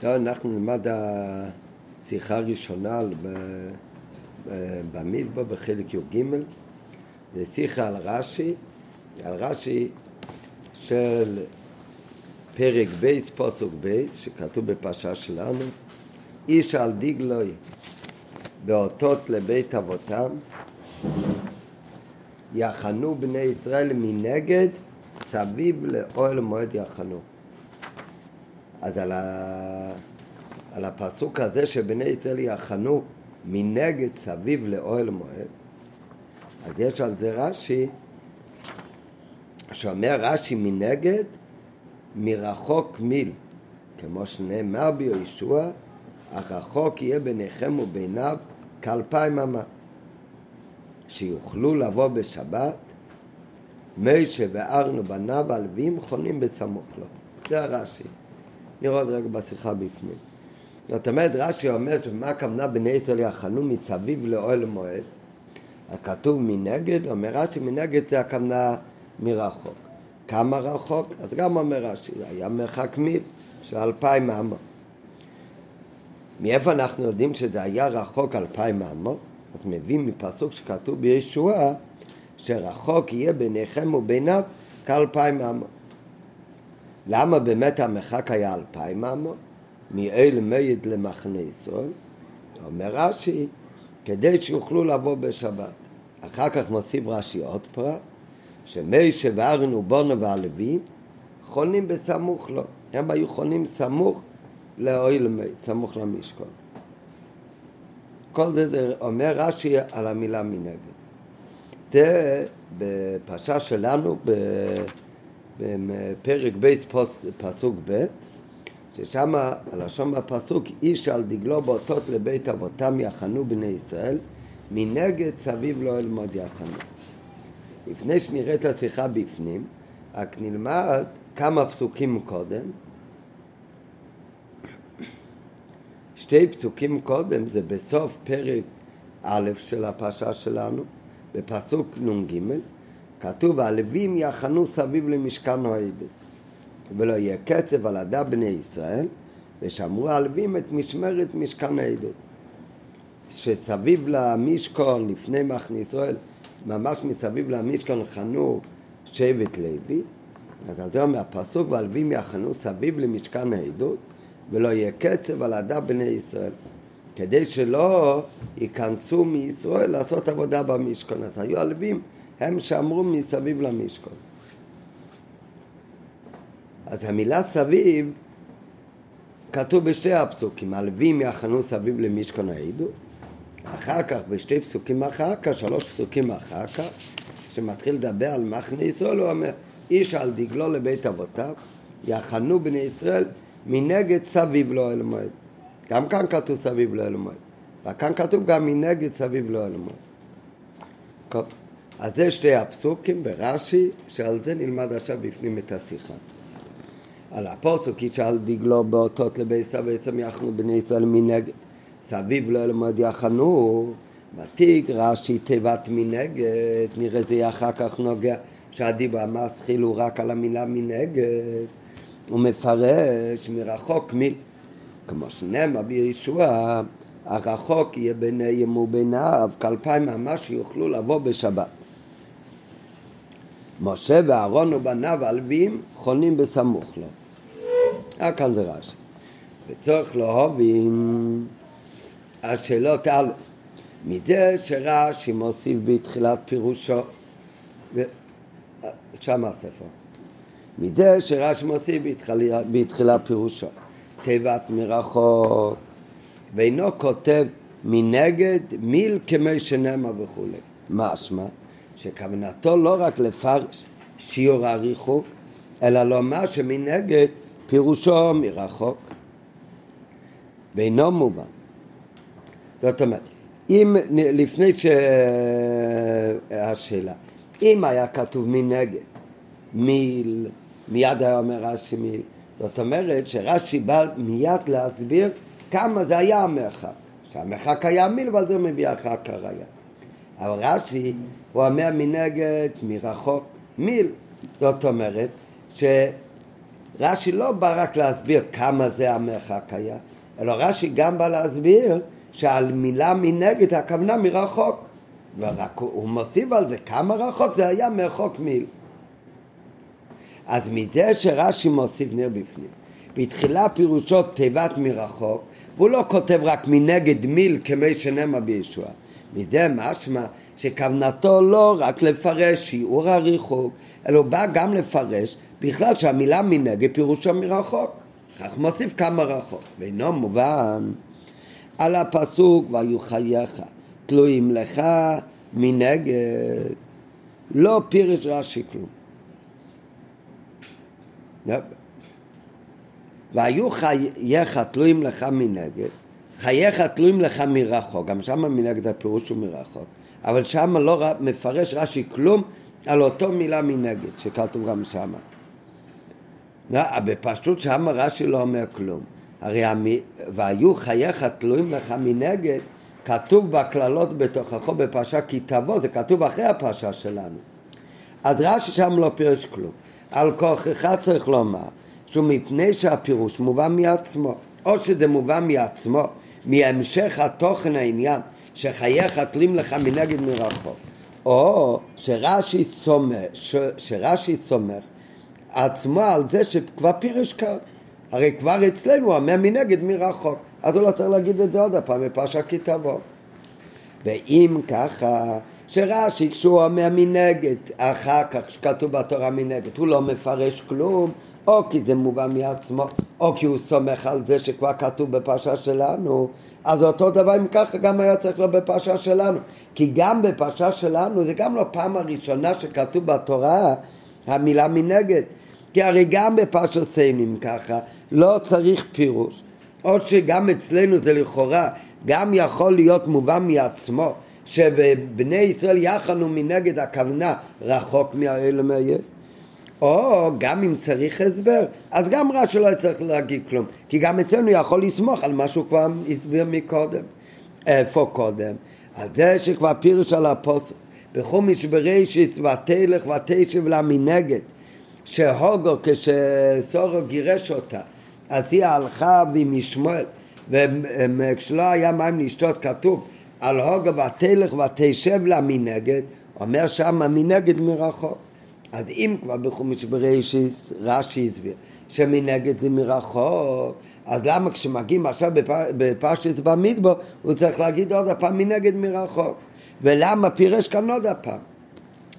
טוב, אנחנו נלמד השיחה הראשונה במדבר בחלק י"ג. זה שיחה על רש"י, על רש"י של פרק ב', פוסוק בייס, שכתוב בפרשה שלנו, איש על דיגלוי באותות לבית אבותם, יחנו בני ישראל מנגד, סביב לאוהל מועד יחנו. אז על, ה... על הפסוק הזה שבני ישראל יחנו מנגד סביב לאוהל מועד, אז יש על זה רש"י, שאומר רש"י מנגד, מרחוק מיל, כמו שנאמר ביהושע, הרחוק יהיה ביניכם וביניו כאלפיים אמה. שיוכלו לבוא בשבת, מיישה וארנו בניו הלווים חונים בסמוך לו. זה הרש"י. עוד רגע בשיחה בפנים. זאת אומרת, רש"י אומר שמה הכוונה בני ישראל יחנו מסביב לאוהל מועד? הכתוב מנגד, אומר רש"י, מנגד זה הכוונה מרחוק. כמה רחוק? אז גם אומר רש"י, היה מרחק מיל של אלפיים אמות. מאיפה אנחנו יודעים שזה היה רחוק אלפיים אמות? אז מבין מפסוק שכתוב בישוע, שרחוק יהיה ביניכם וביניו כאלפיים אמות. למה באמת המרחק היה אלפיים אמות? מאל מייד ישראל? אומר רש"י, כדי שיוכלו לבוא בשבת. אחר כך מוסיף רש"י עוד פרט, שמי שבארנו בונו והלווים חונים בסמוך לו. הם היו חונים סמוך לאוהל מי, סמוך למשכון. כל זה, זה אומר רש"י על המילה מנגד. זה בפרשה שלנו, בפרק ב' פסוק ב', ששם הלשון בפסוק איש על דגלו באותות לבית אבותם יחנו בני ישראל מנגד סביב לא אלמוד יחנו. לפני שנראה את השיחה בפנים, רק נלמד כמה פסוקים קודם. שתי פסוקים קודם זה בסוף פרק א' של הפרשה שלנו, בפסוק נ"ג, כתוב הלווים יחנו סביב למשכן העדות ולא יהיה קצב על עדה בני ישראל ושמרו הלווים את משמרת משכן העדות שסביב למשכון לפני מחנה ישראל ממש מסביב למשכון חנו שבט לוי. אז זה אומר הפסוק והלווים יחנו סביב למשכן העדות ולא יהיה קצב על עדה בני ישראל כדי שלא ייכנסו מישראל לעשות עבודה במשכון. אז היו הלווים הם שמרו מסביב למשכון. אז המילה סביב כתוב בשתי הפסוקים, הלווים יחנו סביב למשכון העידוס, אחר כך, בשתי פסוקים אחר כך, שלוש פסוקים אחר כך, שמתחיל לדבר על ישראל, הוא אומר, איש על דגלו לבית אבותיו, יחנו בני ישראל מנגד סביב לו אל מועד. גם כאן כתוב סביב לו אל מועד. רק כאן כתוב גם מנגד סביב לו אל מועד. אז זה שתי הפסוקים ברש"י, שעל זה נלמד עכשיו בפנים את השיחה. על הפוסוק ישאל דגלו באותות לבית סבא יחנו בני ישראל מנגד, סביב לא אלמד יחנו, בתיק רש"י תיבת מנגד, נראה זה אחר כך נוגע שהדיבר המסחיל הוא רק על המילה מנגד, הוא מפרש מרחוק מי, כמו שנאמר בישוע, הרחוק יהיה ביניהם וביניו, כאלפיים ממש שיוכלו לבוא בשבת. משה ואהרון ובניו הלווים חונים בסמוך לו. אה, כאן זה רש"י. וצורך להובים השאלות א', מזה שרש"י מוסיף בתחילת פירושו, שם הספר, מזה שרש"י מוסיף בתחילת פירושו, תיבת מרחוק, ואינו כותב מנגד מיל כמי שנאמר וכולי. משמע? שכוונתו לא רק לפרש שיעור הריחוק, אלא לומר שמנגד פירושו מרחוק. ואינו מובן. זאת אומרת, אם, לפני שהשאלה, אם היה כתוב מנגד, מיל, מיד היה אומר רש"י מיל, זאת אומרת שרש"י בא מיד להסביר כמה זה היה המרחק. שהמרחק היה מיל ועל זה מביא אחר כך ראיה. אבל רש"י הוא אומר מנגד, מרחוק, מיל. זאת אומרת רש"י לא בא רק להסביר כמה זה המרחק היה, אלא רש"י גם בא להסביר שעל מילה מנגד הכוונה מרחוק. ורק הוא מוסיף על זה כמה רחוק זה היה מרחוק מיל. אז מזה שרש"י מוסיף נר בפנים, בתחילה פירושו תיבת מרחוק, והוא לא כותב רק מנגד מיל כמי שנאמר בישוע. מזה משמע שכוונתו לא רק לפרש שיעור הריחוק, אלא הוא בא גם לפרש בכלל שהמילה מנגד פירושו מרחוק. כך מוסיף כמה רחוק. ואינו מובן על הפסוק והיו חייך תלויים לך מנגד לא פירש רש"י כלום. והיו חייך תלויים לך מנגד, חייך תלויים לך מרחוק, גם שם מנגד הפירוש הוא מרחוק, אבל שם לא מפרש רש"י כלום על אותו מילה מנגד שכתוב גם. לא, בפשוט שם רש"י לא אומר כלום. הרי המ... והיו חייך תלויים לך מנגד, כתוב בקללות בתוכחו בפרשה כי תבוא, זה כתוב אחרי הפרשה שלנו. אז רש"י שם לא פירש כלום. על כוחך צריך לומר שהוא מפני שהפירוש מובן מעצמו, או שזה מובן מעצמו, מהמשך התוכן העניין, שחייך תלים לך מנגד מרחוק, או שרש"י סומך, שרש"י סומך עצמו על זה שכבר פירש כאן. הרי כבר אצלנו הוא אומר מנגד מרחוק. אז הוא לא צריך להגיד את זה עוד פעם בפרשה כי תבוא. ואם ככה, שרש"י כשהוא אומר מנגד, אחר כך שכתוב בתורה מנגד, הוא לא מפרש כלום, או כי זה מובן מעצמו, או כי הוא סומך על זה שכבר כתוב בפרשה שלנו, אז אותו דבר אם ככה גם היה צריך להיות בפרשה שלנו. כי גם בפרשה שלנו זה גם לא פעם הראשונה שכתוב בתורה המילה מנגד. כי הרי גם בפרשת סיינים ככה לא צריך פירוש. עוד שגם אצלנו זה לכאורה גם יכול להיות מובן מעצמו שבני ישראל יחנו מנגד הכוונה רחוק מהאל מהיש. או גם אם צריך הסבר, אז גם רש"י לא צריך להגיד כלום, כי גם אצלנו יכול לסמוך על מה שהוא כבר הסביר מקודם. איפה קודם? על זה שכבר פירוש על הפוסק, בחומיש בראשית ותלך ותשב לה מנגד, שהוגו כשסורו גירש אותה, אז היא הלכה ועם ישמעאל, וכשלא היה מים לשתות כתוב על הוגו ותלך ותשב לה מנגד, אומר שמה מנגד מרחוק. אז אם כבר בחומש בראשית רש"י הסביר שמנגד זה מרחוק, אז למה כשמגיעים עכשיו בפרשת במדבר הוא צריך להגיד עוד הפעם מנגד מרחוק? ולמה פירש כאן עוד הפעם?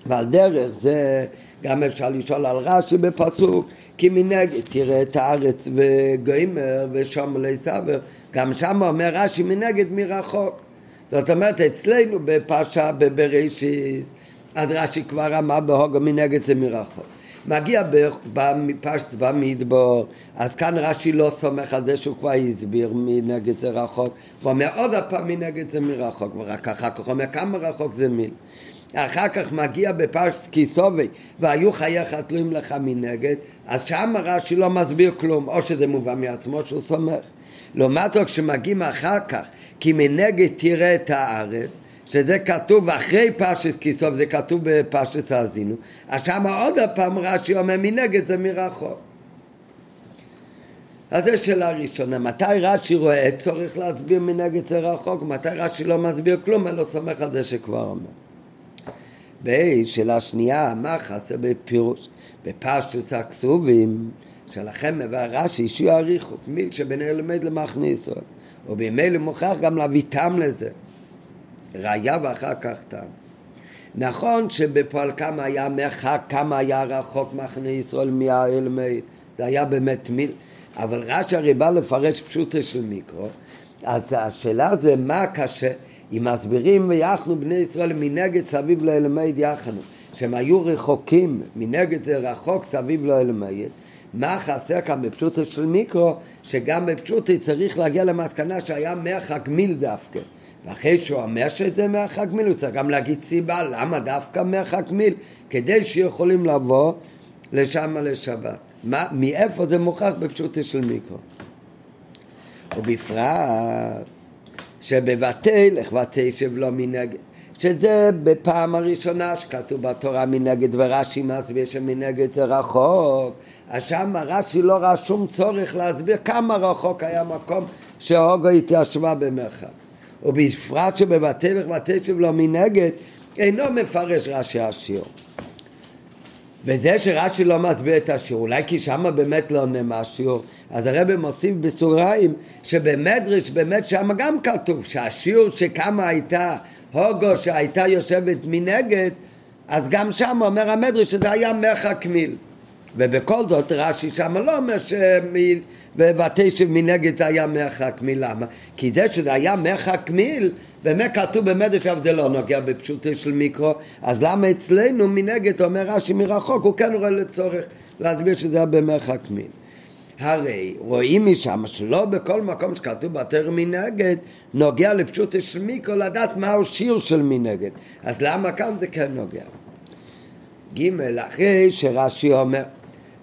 ועל דרך זה גם אפשר לשאול על רש"י בפסוק כי מנגד תראה את הארץ וגוימר ושם אלי סבר גם שם אומר רש"י מנגד מרחוק זאת אומרת אצלנו בפרשה בבראשית אז רש"י כבר אמר בהוגו מנגד זה מרחוק. מגיע בפרשת במדבור, אז כאן רש"י לא סומך על זה שהוא כבר הסביר מנגד זה רחוק, הוא אומר עוד הפעם מנגד זה מרחוק, ורק אחר כך אומר כמה רחוק זה מיל. אחר כך מגיע בפרשת כיסובי, והיו חייך תלויים לך מנגד, אז שם רש"י לא מסביר כלום, או שזה מובן מעצמו שהוא סומך. לעומת זאת כשמגיעים אחר כך, כי מנגד תראה את הארץ, שזה כתוב אחרי פרשת כיסוף, זה כתוב בפרשת האזינו, אז שם עוד הפעם רש"י אומר מנגד זה מרחוק. אז זו שאלה ראשונה, מתי רש"י רואה צורך להסביר מנגד זה רחוק, מתי רש"י לא מסביר כלום, אני לא סומך על זה שכבר אומר. בשאלה שנייה, מה חסר בפירוש? בפרשת הכסובים, שלכם מביא רש"י שיעור הריחוק, מיל שבין אלמד למחנה ישראל, ובימי למוכרח גם להביא טעם לזה. ראיה ואחר כך טעם. נכון שבפועל כמה היה מרחק, כמה היה רחוק מחנה ישראל מהאלמד, זה היה באמת מיל, אבל רש"י הרי בא לפרש פשוטה של מיקרו, אז השאלה זה מה קשה אם מסבירים ויחנו בני ישראל מנגד סביב לאלמד יחנו, שהם היו רחוקים, מנגד זה רחוק סביב לאלמד, מה חסר כאן בפשוטה של מיקרו, שגם בפשוטה צריך להגיע למסקנה שהיה מרחק מיל דווקא. ואחרי שהוא אומר שזה מרחק מיל, הוא צריך גם להגיד סיבה למה דווקא מרחק מיל, כדי שיכולים לבוא לשם לשבת. מה, מאיפה זה מוכח בפשוטו של מיקרו? ובפרט שבבתי לך ותשב לא מנגד, שזה בפעם הראשונה שכתוב בתורה מנגד ורש"י מסביר שמנגד זה רחוק אז שם רש"י לא ראה שום צורך להסביר כמה רחוק היה מקום שהוגו התיישבה במרחב ובפרט שבבתי לך ותשב לו מנגד אינו מפרש רש"י השיעור וזה שרש"י לא מסביר את השיעור, אולי כי שם באמת לא נאמר שיעור, אז הרב מוסיף בסוגריים שבמדרש באמת שם גם כתוב שהשיעור שכמה הייתה הוגו שהייתה יושבת מנגד, אז גם שם אומר המדרש שזה היה מרחק מיל. ובכל זאת רש"י שם לא אומר שבתשב מנגד היה מרחק מיל, למה? כי זה שזה היה מרחק מיל, באמת כתוב במדרש אבל זה לא נוגע בפשוטו של מיקרו, אז למה אצלנו מנגד אומר רש"י מרחוק, הוא כן רואה לצורך להסביר שזה היה במרחק מיל. הרי רואים משם שלא בכל מקום שכתוב בתר מנגד נוגע לפשוט של מיקרו לדעת מהו שיר של מנגד אז למה כאן זה כן נוגע? ג' אחרי שרש"י אומר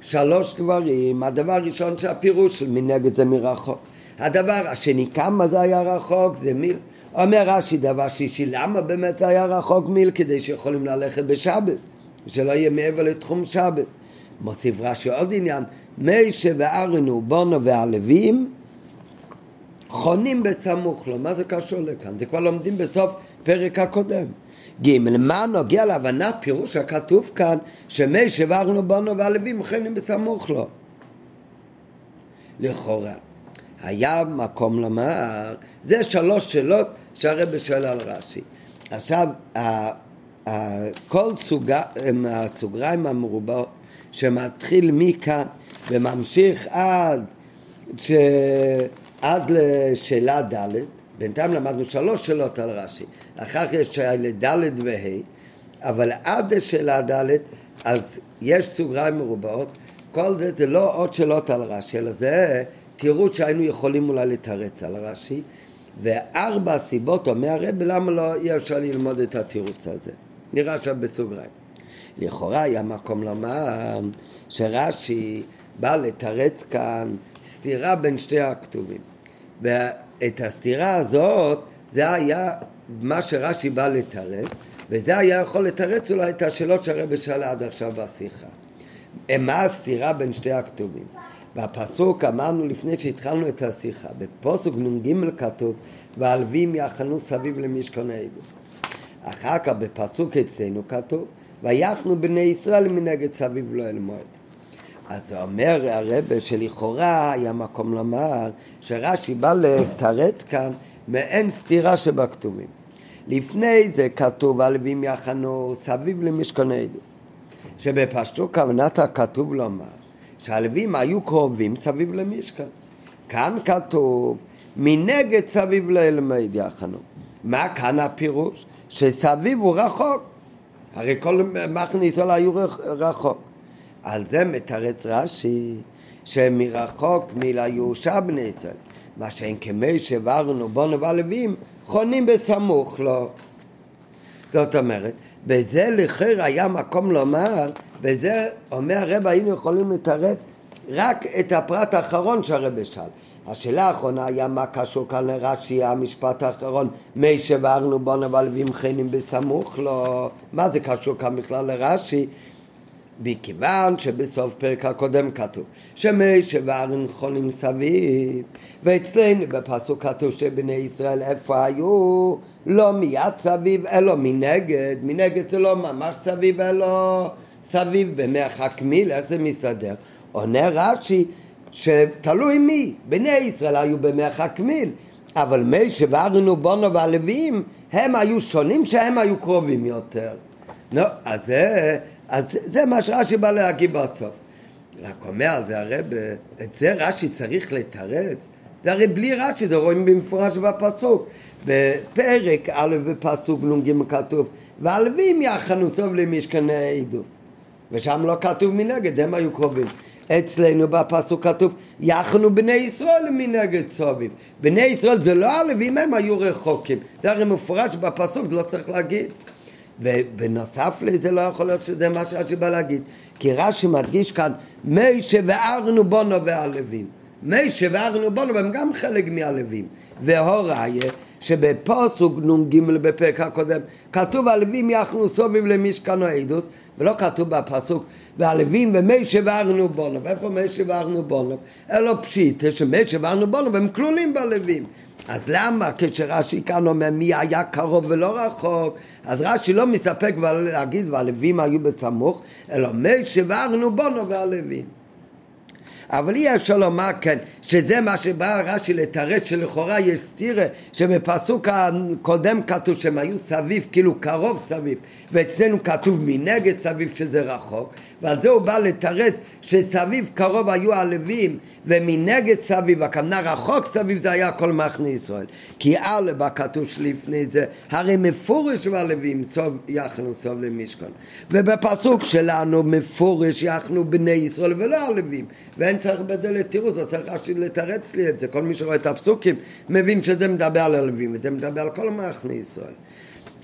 שלוש דברים הדבר הראשון שהפירוש של מנגד זה מרחוק הדבר השני כמה זה היה רחוק זה מיל אומר רש"י דבר שישי למה באמת זה היה רחוק מיל כדי שיכולים ללכת בשבס שלא יהיה מעבר לתחום שבס מוסיף רש"י עוד עניין מיישה וארנו בונו והלווים חונים בסמוך לו. מה זה קשור לכאן? זה כבר לומדים בסוף פרק הקודם. ג' מה נוגע להבנת פירוש הכתוב כאן שמיישה וארנו בונו והלווים חונים בסמוך לו. לכאורה. היה מקום לומר, זה שלוש שאלות שהרבא שואל על רש"י. עכשיו, כל סוגה, הסוגריים המרובעות שמתחיל מכאן וממשיך עד, ש... עד לשאלה ד', בינתיים למדנו שלוש שאלות על רש"י, אחר כך יש שאלה ד' וה', אבל עד לשאלה ד', אז יש סוגריים מרובעות, כל זה זה לא עוד שאלות על רש"י, אלא זה תירוץ שהיינו יכולים אולי לתרץ על רש"י, וארבע סיבות אומר הרב למה לא אי אפשר ללמוד את התירוץ הזה. נראה שם בסוגריים. לכאורה היה מקום לומר שרש"י בא לתרץ כאן סתירה בין שתי הכתובים. ואת הסתירה הזאת, זה היה מה שרש"י בא לתרץ, וזה היה יכול לתרץ אולי את השאלות שהרבא שאל עד עכשיו בשיחה. מה הסתירה בין שתי הכתובים? בפסוק אמרנו לפני שהתחלנו את השיחה, בפסוק נ"ג כתוב והלווים יחנו סביב למשכון העדוס. אחר כך בפסוק אצלנו כתוב ויחנו בני ישראל מנגד סביב לא אל מועד. אז אומר הרבה שלכאורה היה מקום לומר שרש"י בא לתרץ כאן מעין סתירה שבכתובים. לפני זה כתוב הלווים יחנו סביב למשכון עדוס. שבפשטו כוונת הכתוב לומר שהלווים היו קרובים סביב למשכן. כאן כתוב מנגד סביב לאלמד יחנו. מה כאן הפירוש? שסביב הוא רחוק. הרי כל מחנה ישראל היו רחוק. על זה מתרץ רש"י שמרחוק מילה יהושע בני ישראל. מה שאין כמי שברנו בונו והלווים חונים בסמוך לו. זאת אומרת, בזה לכיר היה מקום לומר, וזה אומר הרב היינו יכולים לתרץ רק את הפרט האחרון שהרב שאל. השאלה האחרונה היה מה קשור כאן לרש"י, המשפט האחרון, מי בו נבל חנים בסמוך לו, מה זה קשור כאן בכלל לרש"י? מכיוון שבסוף פרק הקודם כתוב שמי שברן חונים סביב ואצלנו בפסוק כתוב שבני ישראל איפה היו? לא מיד סביב אלא מנגד. מנגד זה לא ממש סביב אלא סביב במרחק מיל איך מסתדר? עונה רש"י שתלוי מי, בני ישראל היו במרחק מיל, אבל מי שבארנו בונו והלווים, הם היו שונים שהם היו קרובים יותר. נו, אז זה, אז זה מה שרש"י בא להגיד בסוף. רק אומר זה הרב, את זה רש"י צריך לתרץ. זה הרי בלי רש"י, זה רואים במפורש בפסוק. בפרק א' בפסוק נ"ג כתוב, והלווים יחנו סוף למשכני העדות. ושם לא כתוב מנגד, הם היו קרובים. אצלנו בפסוק כתוב, יחנו בני ישראל מנגד סוביב. בני ישראל זה לא הלווים, הם היו רחוקים. זה הרי מפורש בפסוק, לא צריך להגיד. ובנוסף לזה לא יכול להיות שזה מה שרש"י בא להגיד. כי רש"י מדגיש כאן, מי שבערנו בונו והלווים. מיישה ואהרון ובונו הם גם חלק מהלווים. והוראיה שבפוסוק נ"ג בפרק הקודם כתוב הלווים יחנו סוביב למשכן העדות ולא כתוב בפסוק והלווים ומיישה ואהרון ובונו איפה מיישה ואהרון ובונו? אלו פשיט שמיישה ואהרון ובונו הם כלולים בלווים אז למה כשרש"י כאן אומר מי היה קרוב ולא רחוק אז רש"י לא מסתפק להגיד והלווים היו בסמוך אלא מיישה ואהרון ובונו והלווים אבל אי אפשר לומר כן שזה מה שבא רש"י לתרץ שלכאורה יש סתירה שבפסוק הקודם כתוב שהם היו סביב כאילו קרוב סביב ואצלנו כתוב מנגד סביב שזה רחוק ועל זה הוא בא לתרץ שסביב קרוב היו הלווים ומנגד סביב הכוונה רחוק סביב זה היה כל מחנה ישראל. כי א' בכתוב שלפני זה הרי מפורש והלווים סוב יחנו סוב למשכון. ובפסוק שלנו מפורש יחנו בני ישראל ולא הלווים ואין צריך בדלת תירוץ, לא צריך רש"י לתרץ לי את זה. כל מי שרואה את הפסוקים מבין שזה מדבר על הלווים, וזה מדבר על כל מחנה ישראל.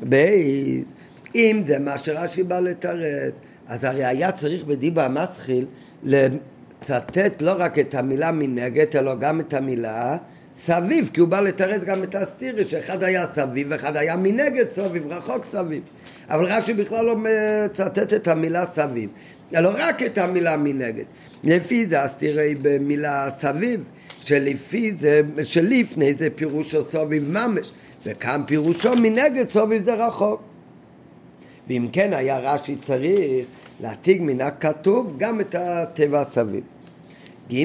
בייס, אם זה מה שרש"י בא לתרץ, אז הרי היה צריך בדיבה המצחיל לצטט לא רק את המילה מנגד, אלא גם את המילה סביב, כי הוא בא לתרץ גם את הסטירי, שאחד היה סביב ואחד היה מנגד סביב, רחוק סביב. אבל רש"י בכלל לא מצטט את המילה סביב, אלא רק את המילה מנגד. לפי זה, אז תראה במילה סביב, שלפי זה, שלפני זה פירושו סוביב ממש, וכאן פירושו מנגד סוביב זה רחוק. ואם כן היה רש"י צריך להציג מן הכתוב גם את התיבה סביב. ג'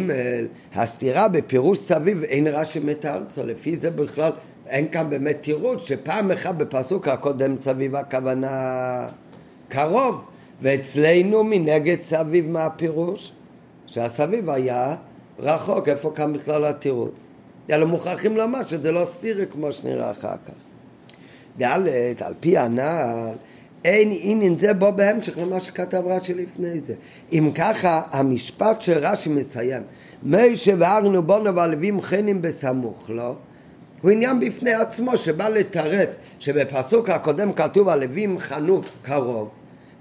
הסתירה בפירוש סביב אין רש"י מתארצו, לפי זה בכלל אין כאן באמת תירוץ שפעם אחת בפסוק הקודם סביב הכוונה קרוב ואצלנו מנגד סביב מה הפירוש? שהסביב היה רחוק, איפה כאן בכלל התירוץ? יאללה מוכרחים לומר שזה לא סטירי כמו שנראה אחר כך. ד' על פי הנעל אין עניין זה בו בהמשך למה שכתב רש"י לפני זה. אם ככה המשפט שרש"י מסיים מי וארנו בונו והלווים חנים בסמוך לו לא? הוא עניין בפני עצמו שבא לתרץ שבפסוק הקודם כתוב הלווים חנו קרוב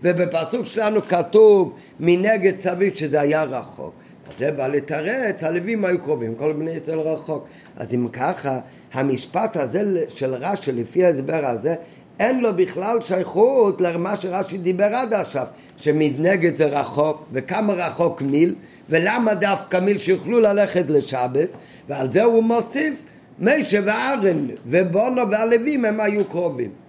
ובפסוק שלנו כתוב מנגד סביב שזה היה רחוק. אז זה בא לתרץ, הלווים היו קרובים, כל בני ישראל רחוק. אז אם ככה, המשפט הזה של רש"י, לפי ההסבר הזה, אין לו בכלל שייכות למה שרש"י דיבר עד עכשיו, שמנגד זה רחוק, וכמה רחוק מיל, ולמה דווקא מיל שיוכלו ללכת לשבס, ועל זה הוא מוסיף, משה וארן ובונו והלווים הם היו קרובים.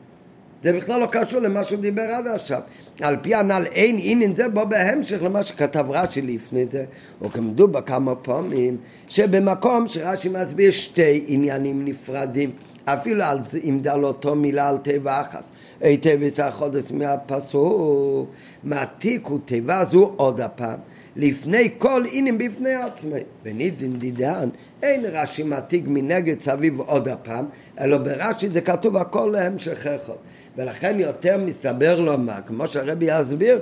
זה בכלל לא קשור למה שהוא דיבר עד עכשיו. על פי הנ"ל אין עניין זה בו בהמשך למה שכתב רש"י לפני זה, או כמדו בכמה פעמים, שבמקום שרש"י מסביר שתי עניינים נפרדים, אפילו על אם זה על אותו מילה על תיבה אחת, היטב את החודש מהפסוק, מעתיקו תיבה זו עוד הפעם, לפני כל עניין בפני עצמי, ונידין דידן אין רש"י מעתיק מנגד סביב עוד הפעם, אלא ברש"י זה כתוב הכל להמשך אחד. ולכן יותר מסתבר לומר, כמו שהרבי יסביר,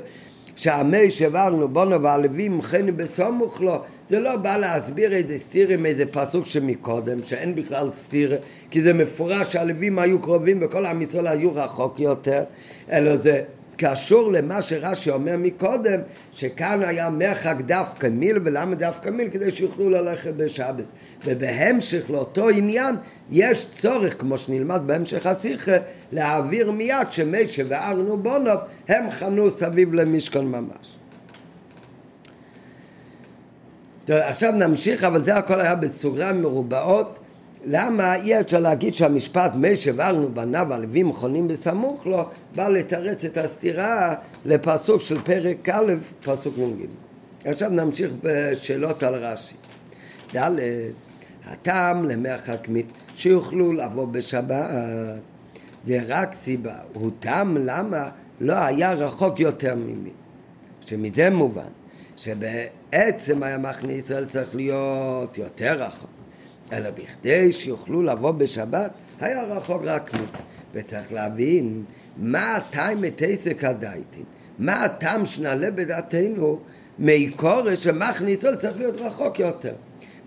שהמי שברנו בונו והלווים חני בסמוך לו, זה לא בא להסביר איזה סתיר עם איזה פסוק שמקודם, שאין בכלל סתיר, כי זה מפורש שהלווים היו קרובים וכל עם ישראל היו רחוק יותר, אלא זה קשור למה שרש"י אומר מקודם, שכאן היה מרחק דווקא מיל, ולמה דווקא מיל? כדי שיוכלו ללכת בשבס. ובהמשך לאותו עניין, יש צורך, כמו שנלמד בהמשך השיחה, להעביר מיד שמשה וארנו בונוב, הם חנו סביב למשכון ממש. טוב, עכשיו נמשיך, אבל זה הכל היה בסוגריים מרובעות. למה אי אפשר להגיד שהמשפט מי שברנו בניו הלווים חונים בסמוך לו בא לתרץ את הסתירה לפסוק של פרק א', פסוק נ"ג. עכשיו נמשיך בשאלות על רש"י. ד' הטעם למרחק שיוכלו לבוא בשבת זה רק סיבה, הוא טעם למה לא היה רחוק יותר ממי. שמזה מובן שבעצם היה מחנה ישראל צריך להיות יותר רחוק. אלא בכדי שיוכלו לבוא בשבת, היה רחוק רק מי. וצריך להבין מה הטעם מתעסק הדייטין, מה הטעם שנעלה בדעתנו מעיקורת שמכניס ישראל צריך להיות רחוק יותר.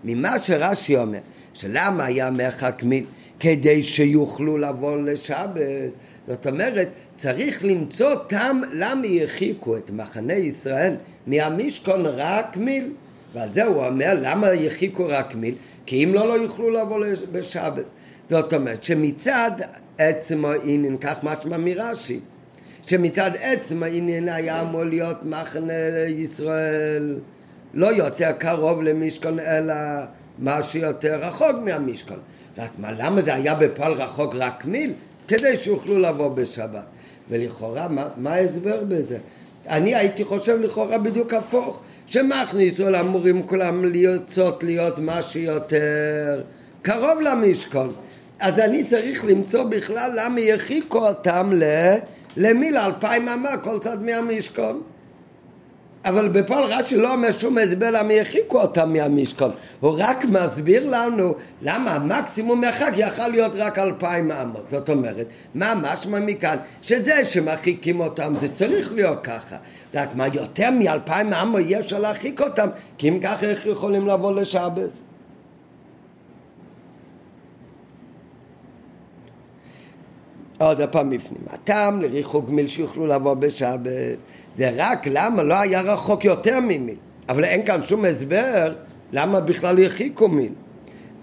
ממה שרש"י אומר, שלמה היה מרחק מין? כדי שיוכלו לבוא לשבת. זאת אומרת, צריך למצוא טעם למה הרחיקו את מחנה ישראל מהמשכון רק מיל. ועל זה הוא אומר, למה יחיקו רק מיל? כי אם לא, לא יוכלו לבוא בשבת. זאת אומרת שמצד עצם העניין, כך משמע מרש"י, שמצד עצם העניין היה אמור להיות מחנה ישראל לא יותר קרוב למשכון, אלא משהו יותר רחוק מהמשכון. רק מה, למה זה היה בפועל רחוק רק מיל? כדי שיוכלו לבוא בשבת. ולכאורה, מה ההסבר בזה? אני הייתי חושב לכאורה בדיוק הפוך, שמכניסו אמורים כולם לרצות להיות משהו יותר קרוב למשכון. אז אני צריך למצוא בכלל למה ירחיקו אותם למיל אלפיים אמה כל צד מהמשכון. אבל בפועל רש"י לא אומר שום הסבר למה ירחיקו אותם מהמשכון, הוא רק מסביר לנו למה המקסימום מרחק יכל להיות רק אלפיים אמות, זאת אומרת, מה משמע מכאן? שזה שמרחיקים אותם זה צריך להיות ככה, רק מה יותר מאלפיים אמות אי אפשר להרחיק אותם, כי אם ככה איך יכולים לבוא לשבת? עוד פעם בפנים, הטעם לריחוק מיל שיוכלו לבוא בשבת זה רק למה לא היה רחוק יותר ממיל. אבל אין כאן שום הסבר למה בכלל הרחיקו מיל.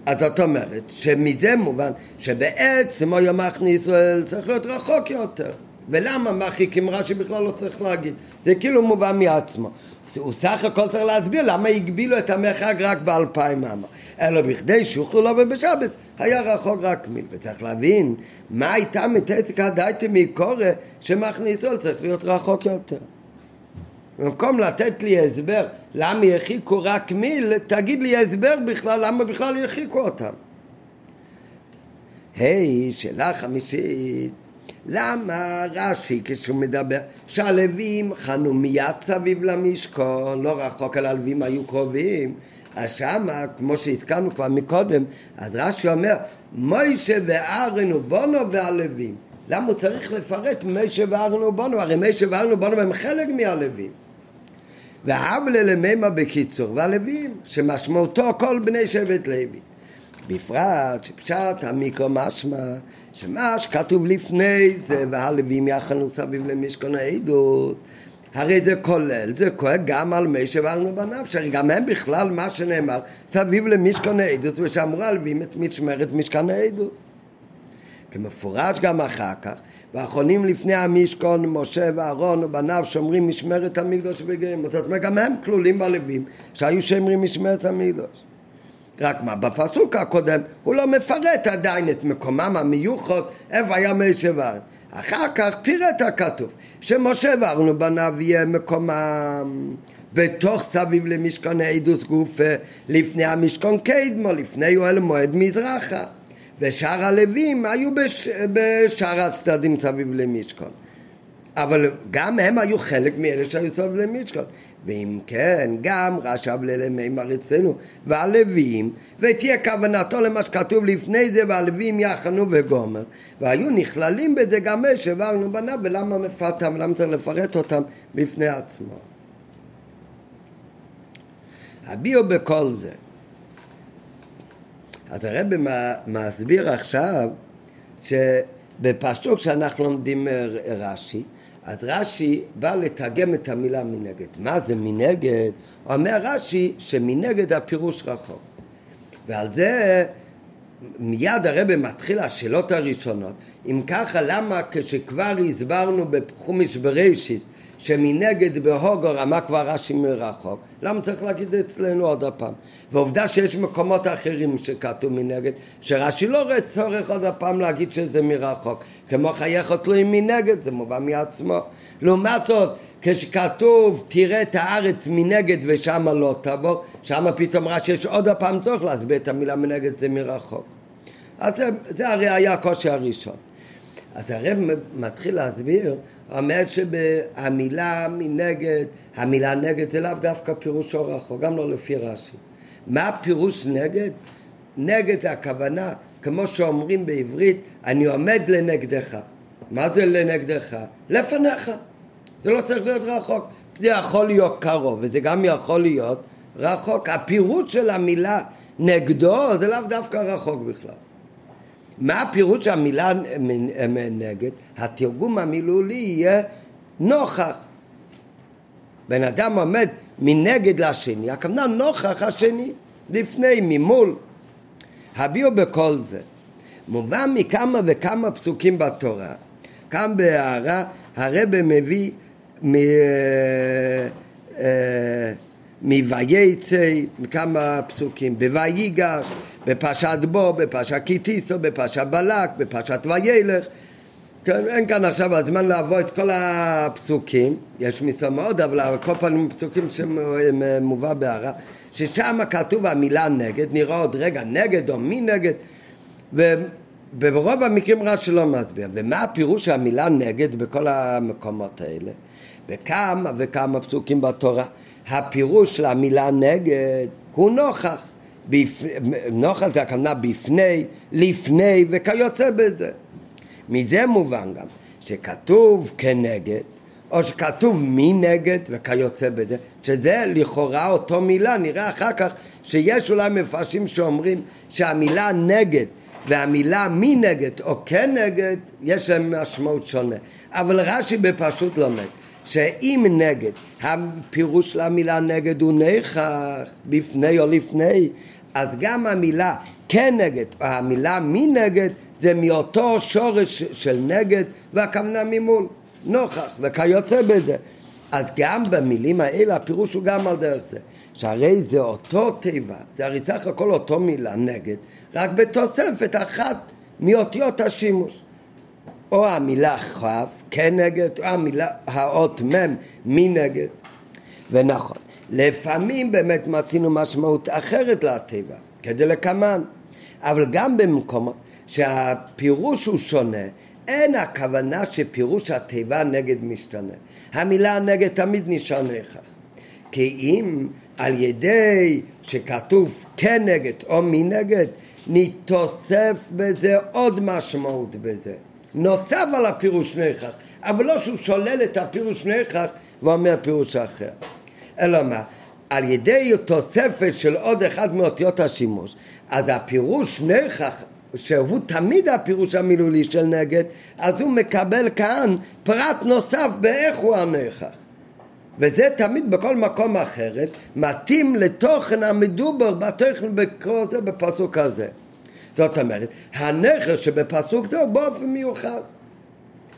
אז זאת אומרת שמזה מובן שבעצם היום מכניס ישראל צריך להיות רחוק יותר. ולמה מרחיקים רש"י בכלל לא צריך להגיד. זה כאילו מובן מעצמו. הוא סך הכל צריך להסביר למה הגבילו את המרחק רק באלפיים אמה. אלא בכדי שיוכלו לבוא בשבת, היה רחוק רק מיל. וצריך להבין מה הייתה מתעסק הדייטה מקורא שמכניסו צריך להיות רחוק יותר. במקום לתת לי הסבר למה ירחיקו רק מיל, תגיד לי הסבר בכלל למה בכלל ירחיקו אותם. היי, hey, שאלה חמישית, למה רש"י כשהוא מדבר שהלווים חנו מיד סביב למשכון, לא רחוק על הלווים היו קרובים, אז שמה, כמו שהזכרנו כבר מקודם, אז רש"י אומר, מוישה וארן ובונו והלווים. למה הוא צריך לפרט מוישה וארן ובונו? הרי מוישה וארן ובונו הם חלק מהלווים. והבלה למימה בקיצור, והלווים, שמשמעותו כל בני שבט לוי. בפרט שפשט המיקרו משמע שמה שכתוב לפני זה והלווים יחנו סביב למשכון העדות הרי זה כולל, זה כולל גם על מי שבארנו בנפש, הרי גם הם בכלל מה שנאמר סביב למשכון העדות ושאמרו הלווים את משמרת משכן העדות כמפורש גם אחר כך ואחרונים לפני המשכון, משה ואהרון ובניו שומרים משמרת המקדוש בגאים. זאת אומרת, גם הם כלולים בלווים שהיו שומרים משמרת המקדוש. רק מה, בפסוק הקודם הוא לא מפרט עדיין את מקומם המיוחד, איפה היה משה ואהרון. אחר כך פירט הכתוב, שמשה ואהרון בניו יהיה מקומם בתוך סביב למשכון העדוס גופה, לפני המשכון קדמו, לפני אוהל מועד מזרחה. ושאר הלווים היו בש... בשאר הצדדים סביב למשכון. אבל גם הם היו חלק מאלה שהיו סביב למשכון. ואם כן, גם רש"ב ללמימר אצלנו, והלווים, ותהיה כוונתו למה שכתוב לפני זה, והלווים יחנו וגומר. והיו נכללים בזה גם אלה שהעברנו בניו, ולמה מפתם, ולמה צריך לפרט אותם בפני עצמו. הביאו בכל זה. אז הרב מסביר עכשיו שבפסוק שאנחנו לומדים רש"י, אז רש"י בא לתרגם את המילה מנגד. מה זה מנגד? אומר רש"י שמנגד הפירוש רחוק. ועל זה מיד הרב מתחיל השאלות הראשונות. אם ככה, למה כשכבר הסברנו בחומיש בראשיס שמנגד בהוגו רמה כבר רש"י מרחוק, למה צריך להגיד אצלנו עוד הפעם? ועובדה שיש מקומות אחרים שכתוב מנגד, שרש"י לא רואה צורך עוד הפעם להגיד שזה מרחוק, כמו חייך תלויים מנגד, זה מובן מעצמו. לעומת זאת, כשכתוב תראה את הארץ מנגד ושם לא תבוא, שם פתאום רש"י יש עוד הפעם צורך להסביר את המילה מנגד זה מרחוק. אז זה, זה הרי היה הקושי הראשון. אז הרב מתחיל להסביר אומר שהמילה מנגד, המילה נגד זה לאו דווקא פירוש אורחו, גם לא לפי רש"י. מה פירוש נגד? נגד הכוונה, כמו שאומרים בעברית, אני עומד לנגדך. מה זה לנגדך? לפניך. זה לא צריך להיות רחוק. זה יכול להיות קרוב, וזה גם יכול להיות רחוק. הפירוט של המילה נגדו זה לאו דווקא רחוק בכלל. מה הפירוט של המילה נגד? התרגום המילולי יהיה נוכח. בן אדם עומד מנגד לשני, הכוונה נוכח השני, לפני, ממול. הביאו בכל זה. מובן מכמה וכמה פסוקים בתורה. כאן בהערה הרבה מביא מ... אה, אה, מ"ויצא", מכמה פסוקים, ב"ויגש", בפרשת בו, בפרשת קיטיסו, בפרשת בלק, בפרשת וילך. כן, אין כאן עכשיו הזמן לעבור את כל הפסוקים, יש מסוים מאוד, אבל כל פנים פסוקים שמובא בהערה, ששם כתוב המילה נגד, נראה עוד רגע נגד או מי נגד, וברוב המקרים רש"י לא מסביר. ומה הפירוש של המילה נגד בכל המקומות האלה? וכמה וכמה פסוקים בתורה. הפירוש של המילה נגד הוא נוכח. בפ... נוכח זה הכוונה בפני, לפני וכיוצא בזה. מזה מובן גם שכתוב כנגד, או שכתוב מנגד וכיוצא בזה, שזה לכאורה אותו מילה, נראה אחר כך שיש אולי מפרשים שאומרים שהמילה נגד והמילה מנגד או כנגד יש להם משמעות שונה, אבל רש"י בפשוט לומד שאם נגד, הפירוש של המילה נגד הוא נכח, בפני או לפני, אז גם המילה כנגד או המילה מנגד זה מאותו שורש של נגד והכוונה ממול, נוכח וכיוצא בזה. אז גם במילים האלה הפירוש הוא גם על דרך זה, שהרי זה אותו תיבה, זה הרי סך הכל אותו מילה נגד, רק בתוספת אחת מאותיות השימוש. או המילה כ' כנגד, או המילה, האות מ' מנגד. ונכון, לפעמים באמת מצינו משמעות אחרת לתיבה, כדלקמן, אבל גם במקומות שהפירוש הוא שונה, אין הכוונה שפירוש התיבה נגד משתנה. המילה נגד תמיד נשאר נכח. כי אם על ידי שכתוב כנגד או מנגד, נתוסף בזה עוד משמעות בזה. נוסף על הפירוש נכח, אבל לא שהוא שולל את הפירוש נכח ואומר פירוש אחר. אלא מה? על ידי תוספת של עוד אחד מאותיות השימוש, אז הפירוש נכח שהוא תמיד הפירוש המילולי של נגד, אז הוא מקבל כאן פרט נוסף באיך הוא הנכח. וזה תמיד בכל מקום אחרת מתאים לתוכן המדובר בתוכן בקרוא זה בפסוק הזה. זאת אומרת, הנכר שבפסוק זה הוא באופן מיוחד.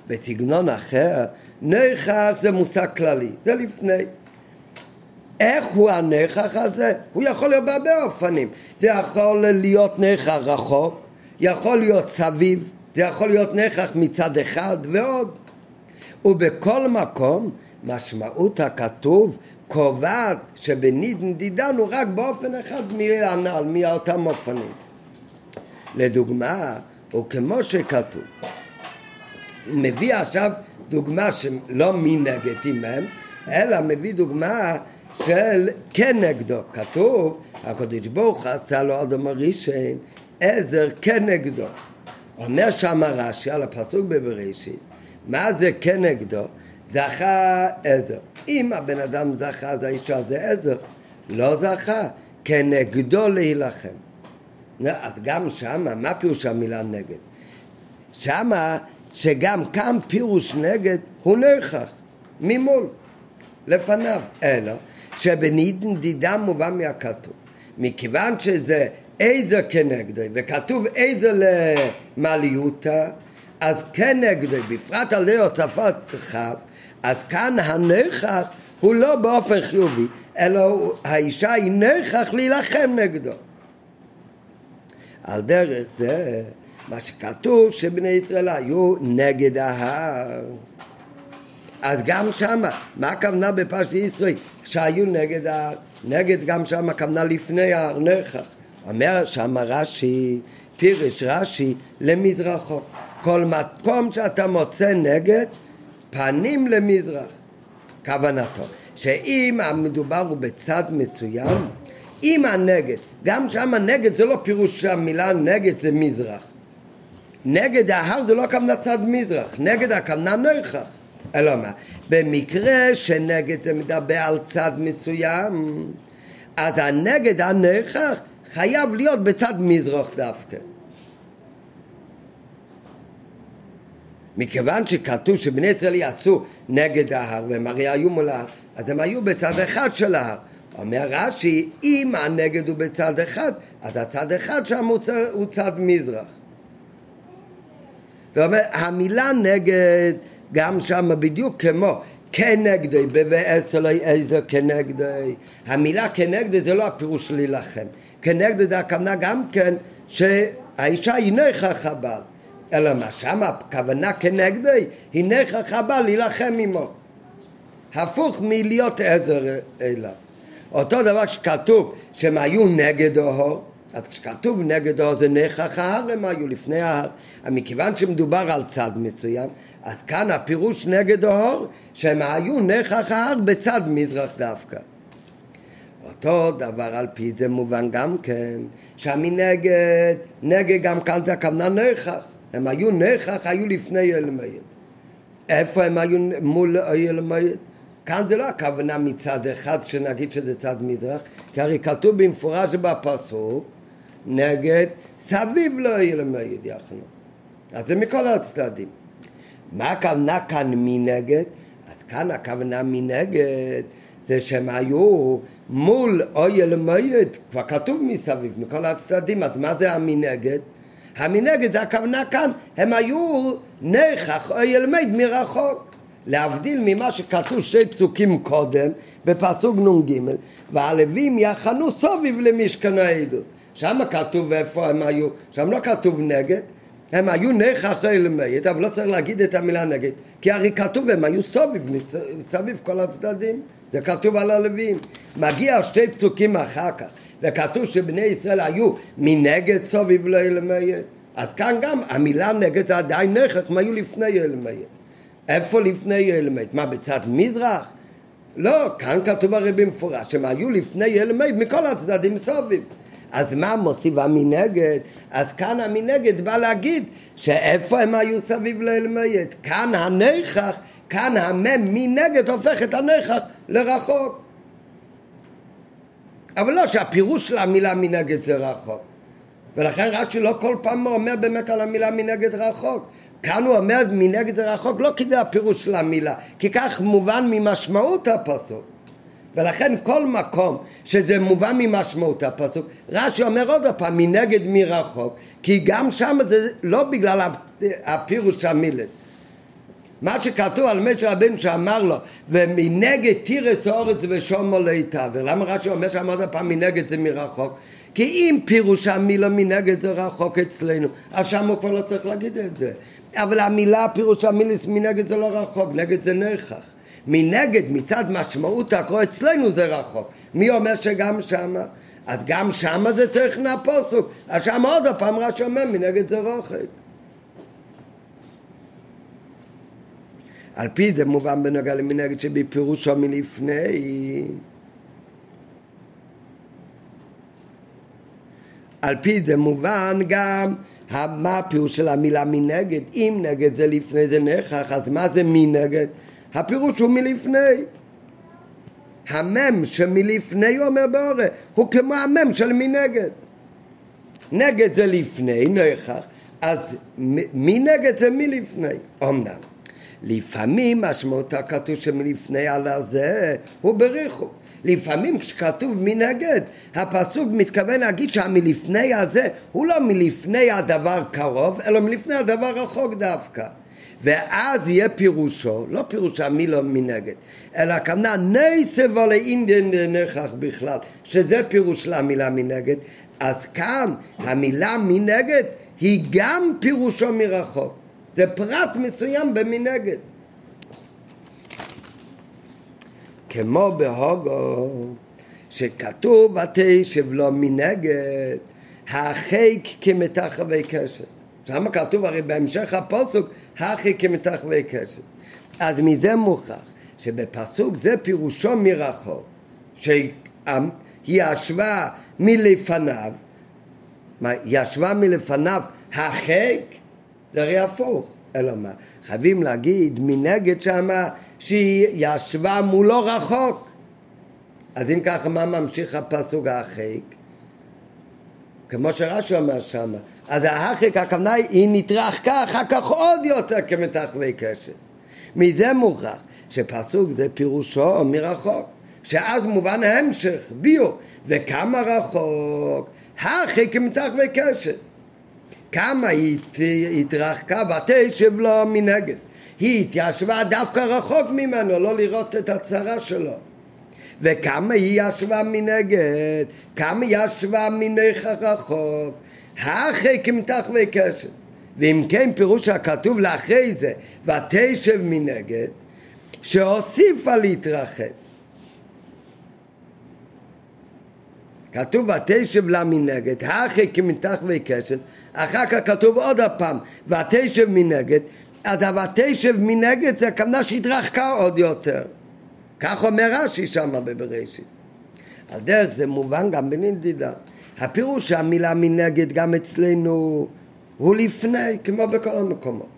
בסגנון אחר, נכר זה מושג כללי, זה לפני. איך הוא הנכח הזה? הוא יכול להיות בהרבה אופנים. זה יכול להיות נכח רחוק, יכול להיות סביב, זה יכול להיות נכח מצד אחד ועוד. ובכל מקום משמעות הכתוב קובעת שבנדידן הוא רק באופן אחד מהנ"ל, מאותם אופנים. לדוגמה, או כמו שכתוב, הוא מביא עכשיו דוגמה שלא מנגד עמם, אלא מביא דוגמה של כנגדו. כתוב, הקדוש ברוך עשה לו אדם הראשון עזר כנגדו. אומר שם רש"י על הפסוק בבראשית, מה זה כנגדו? זכה עזר. אם הבן אדם זכה אז האיש הזה עזר. לא זכה, כנגדו להילחם. אז גם שמה, מה פירוש המילה נגד? שמה שגם כאן פירוש נגד הוא נכח, ממול, לפניו. אלא שבנדידה מובן מהכתוב. מכיוון שזה איזה כנגדו, וכתוב איזה למעליותא, אז כנגדו, בפרט על ידי הוספת כ', אז כאן הנכח הוא לא באופן חיובי, אלא האישה היא נכח להילחם נגדו. על דרך זה, מה שכתוב שבני ישראל היו נגד ההר. אז גם שמה, מה הכוונה בפרשת ישראל? שהיו נגד ההר, נגד גם שמה הכוונה לפני ההר, נכח. אומר שמה רש"י, פירש רש"י למזרחו. כל מקום שאתה מוצא נגד, פנים למזרח. כוונתו, שאם המדובר הוא בצד מסוים, אם הנגד, גם שם הנגד זה לא פירוש שהמילה נגד זה מזרח. נגד ההר זה לא הכוונה צד מזרח, נגד הכוונה נויכח. אלא מה? במקרה שנגד זה מדבר על צד מסוים, אז הנגד הנכח חייב להיות בצד מזרח דווקא. מכיוון שכתוב שבני ישראל יצאו נגד ההר והם הרי היו מול ההר, אז הם היו בצד אחד של ההר. אומר רש"י, אם הנגד הוא בצד אחד, אז הצד אחד שם הוא צד, מזרח. זאת אומרת, המילה נגד גם שם בדיוק כמו כנגדי, בבאס אלוהי איזה כנגדי. המילה כנגדי זה לא הפירוש של להילחם. כנגדי זה הכוונה גם כן שהאישה היא נכח הבעל. אלא מה שם הכוונה כנגדי, היא נכח הבעל להילחם עמו. הפוך מלהיות עזר אליו. אותו דבר שכתוב שהם היו נגד אוהור, אז כשכתוב נגד אוהור זה נכח ההר, הם היו לפני ההר. מכיוון שמדובר על צד מסוים, אז כאן הפירוש נגד אוהור, שהם היו נכח ההר בצד מזרח דווקא. אותו דבר על פי זה מובן גם כן, שהמנגד, נגד גם כאן זה הכוונה נכח. הם היו נכח, היו לפני אלמייד. איפה הם היו מול אלמייד? כאן זה לא הכוונה מצד אחד שנגיד שזה צד מזרח, כי הרי כתוב במפורש בפסוק נגד סביב לא ילמד יחנו. אז זה מכל הצדדים. מה הכוונה כאן מנגד? אז כאן הכוונה מנגד זה שהם היו מול אויל מויד, כבר כתוב מסביב, מכל הצדדים, אז מה זה המנגד? המנגד זה הכוונה כאן, הם היו נכח אויל מויד מרחוק. להבדיל ממה שכתוב שתי פסוקים קודם, בפסוק נ"ג, והלווים יחנו סוביב למשכן העדוס. שם כתוב איפה הם היו, שם לא כתוב נגד, הם היו נכח אלמית, אבל לא צריך להגיד את המילה נגד, כי הרי כתוב הם היו סוביב, מסביב כל הצדדים, זה כתוב על הלווים. מגיע שתי פסוקים אחר כך, וכתוב שבני ישראל היו מנגד סוביב לאלמית, אז כאן גם המילה נגד עדיין נכח, הם היו לפני אלמית. איפה לפני אלמית? מה, בצד מזרח? לא, כאן כתוב הרי במפורש שהם היו לפני אלמית מכל הצדדים סוביב. אז מה מוסיף המנגד? אז כאן המנגד בא להגיד שאיפה הם היו סביב לאלמית? כאן הנכח, כאן המם מנגד הופך את הנכח לרחוק. אבל לא שהפירוש של המילה מנגד זה רחוק. ולכן רש"י לא כל פעם אומר באמת על המילה מנגד רחוק. כאן הוא אומר מנגד זה רחוק לא כי זה הפירוש של המילה, כי כך מובן ממשמעות הפסוק. ולכן כל מקום שזה מובן ממשמעות הפסוק, רש"י אומר עוד פעם, מנגד מרחוק, כי גם שם זה לא בגלל הפירוש המילס. מה שכתוב על משה רבנו שאמר לו, ומנגד תירס אורץ ושומו לא יתעבר. למה רש"י אומר שם עוד פעם מנגד זה מרחוק? כי אם פירוש המילה מנגד זה רחוק אצלנו, אז שם הוא כבר לא צריך להגיד את זה. אבל המילה פירוש המילס מנגד זה לא רחוק, נגד זה נכח. מנגד, מצד משמעות הקרוא אצלנו זה רחוק. מי אומר שגם שמה? אז גם שמה זה תכן הפוסוק. אז שמה עוד הפעם רש"י אומר מנגד זה רוחק. על פי זה מובן בנוגע למנגד שבפירושו מלפני על פי זה מובן גם מה הפירוש של המילה מנגד. אם נגד זה לפני זה נכח, אז מה זה מנגד? הפירוש הוא מלפני. המם שמלפני הוא אומר באורא, הוא כמו המם של מנגד. נגד זה לפני, נכח, אז מנגד זה מלפני. אמנם, לפעמים משמעות הכתוב שמלפני על הזה הוא בריחוק. לפעמים כשכתוב מנגד, הפסוק מתכוון להגיד שהמלפני הזה הוא לא מלפני הדבר קרוב, אלא מלפני הדבר רחוק דווקא. ואז יהיה פירושו, לא פירוש המילה מנגד, אלא הכוונה נסב על אינדן נכח בכלל, שזה פירוש של המילה מנגד, אז כאן המילה מנגד היא גם פירושו מרחוק. זה פרט מסוים במנגד. כמו בהוגו, שכתוב ותשב לו מנגד, החיק כמתחווי קשת. שם כתוב הרי בהמשך הפוסוק, הכי כמתחווי קשת. אז מזה מוכח שבפסוק זה פירושו מרחוק, שהיא ישבה מלפניו, מה, ישבה מלפניו החיק, זה הרי הפוך. אלא מה? חייבים להגיד מנגד שמה שהיא ישבה מולו רחוק. אז אם ככה, מה ממשיך הפסוק האחיק? כמו שרש"י אומר שמה. אז האחיק, הכוונה היא נתרחקה אחר כך עוד יותר כמתחווי קשת. מזה מוכרח שפסוק זה פירושו מרחוק, שאז מובן ההמשך, ביו, וכמה רחוק, הכי כמתח וקשס. כמה היא התרחקה ותשב לו מנגד. היא התיישבה דווקא רחוק ממנו, לא לראות את הצרה שלו. וכמה היא ישבה מנגד, כמה היא ישבה מנך רחוק, הכי כמתח וקשת. ואם כן פירוש הכתוב לאחרי זה, ותשב מנגד, שהוסיפה להתרחב. כתוב ותשב לה מנגד, הכי כמתח וקשת, אחר כך כתוב עוד הפעם, ותשב מנגד, אז הוותשב מנגד זה הכוונה שהתרחקה עוד יותר. כך אומר רש"י שם בבראשית. על דרך זה מובן גם בנדידה. הפירוש שהמילה מנגד גם אצלנו הוא לפני, כמו בכל המקומות.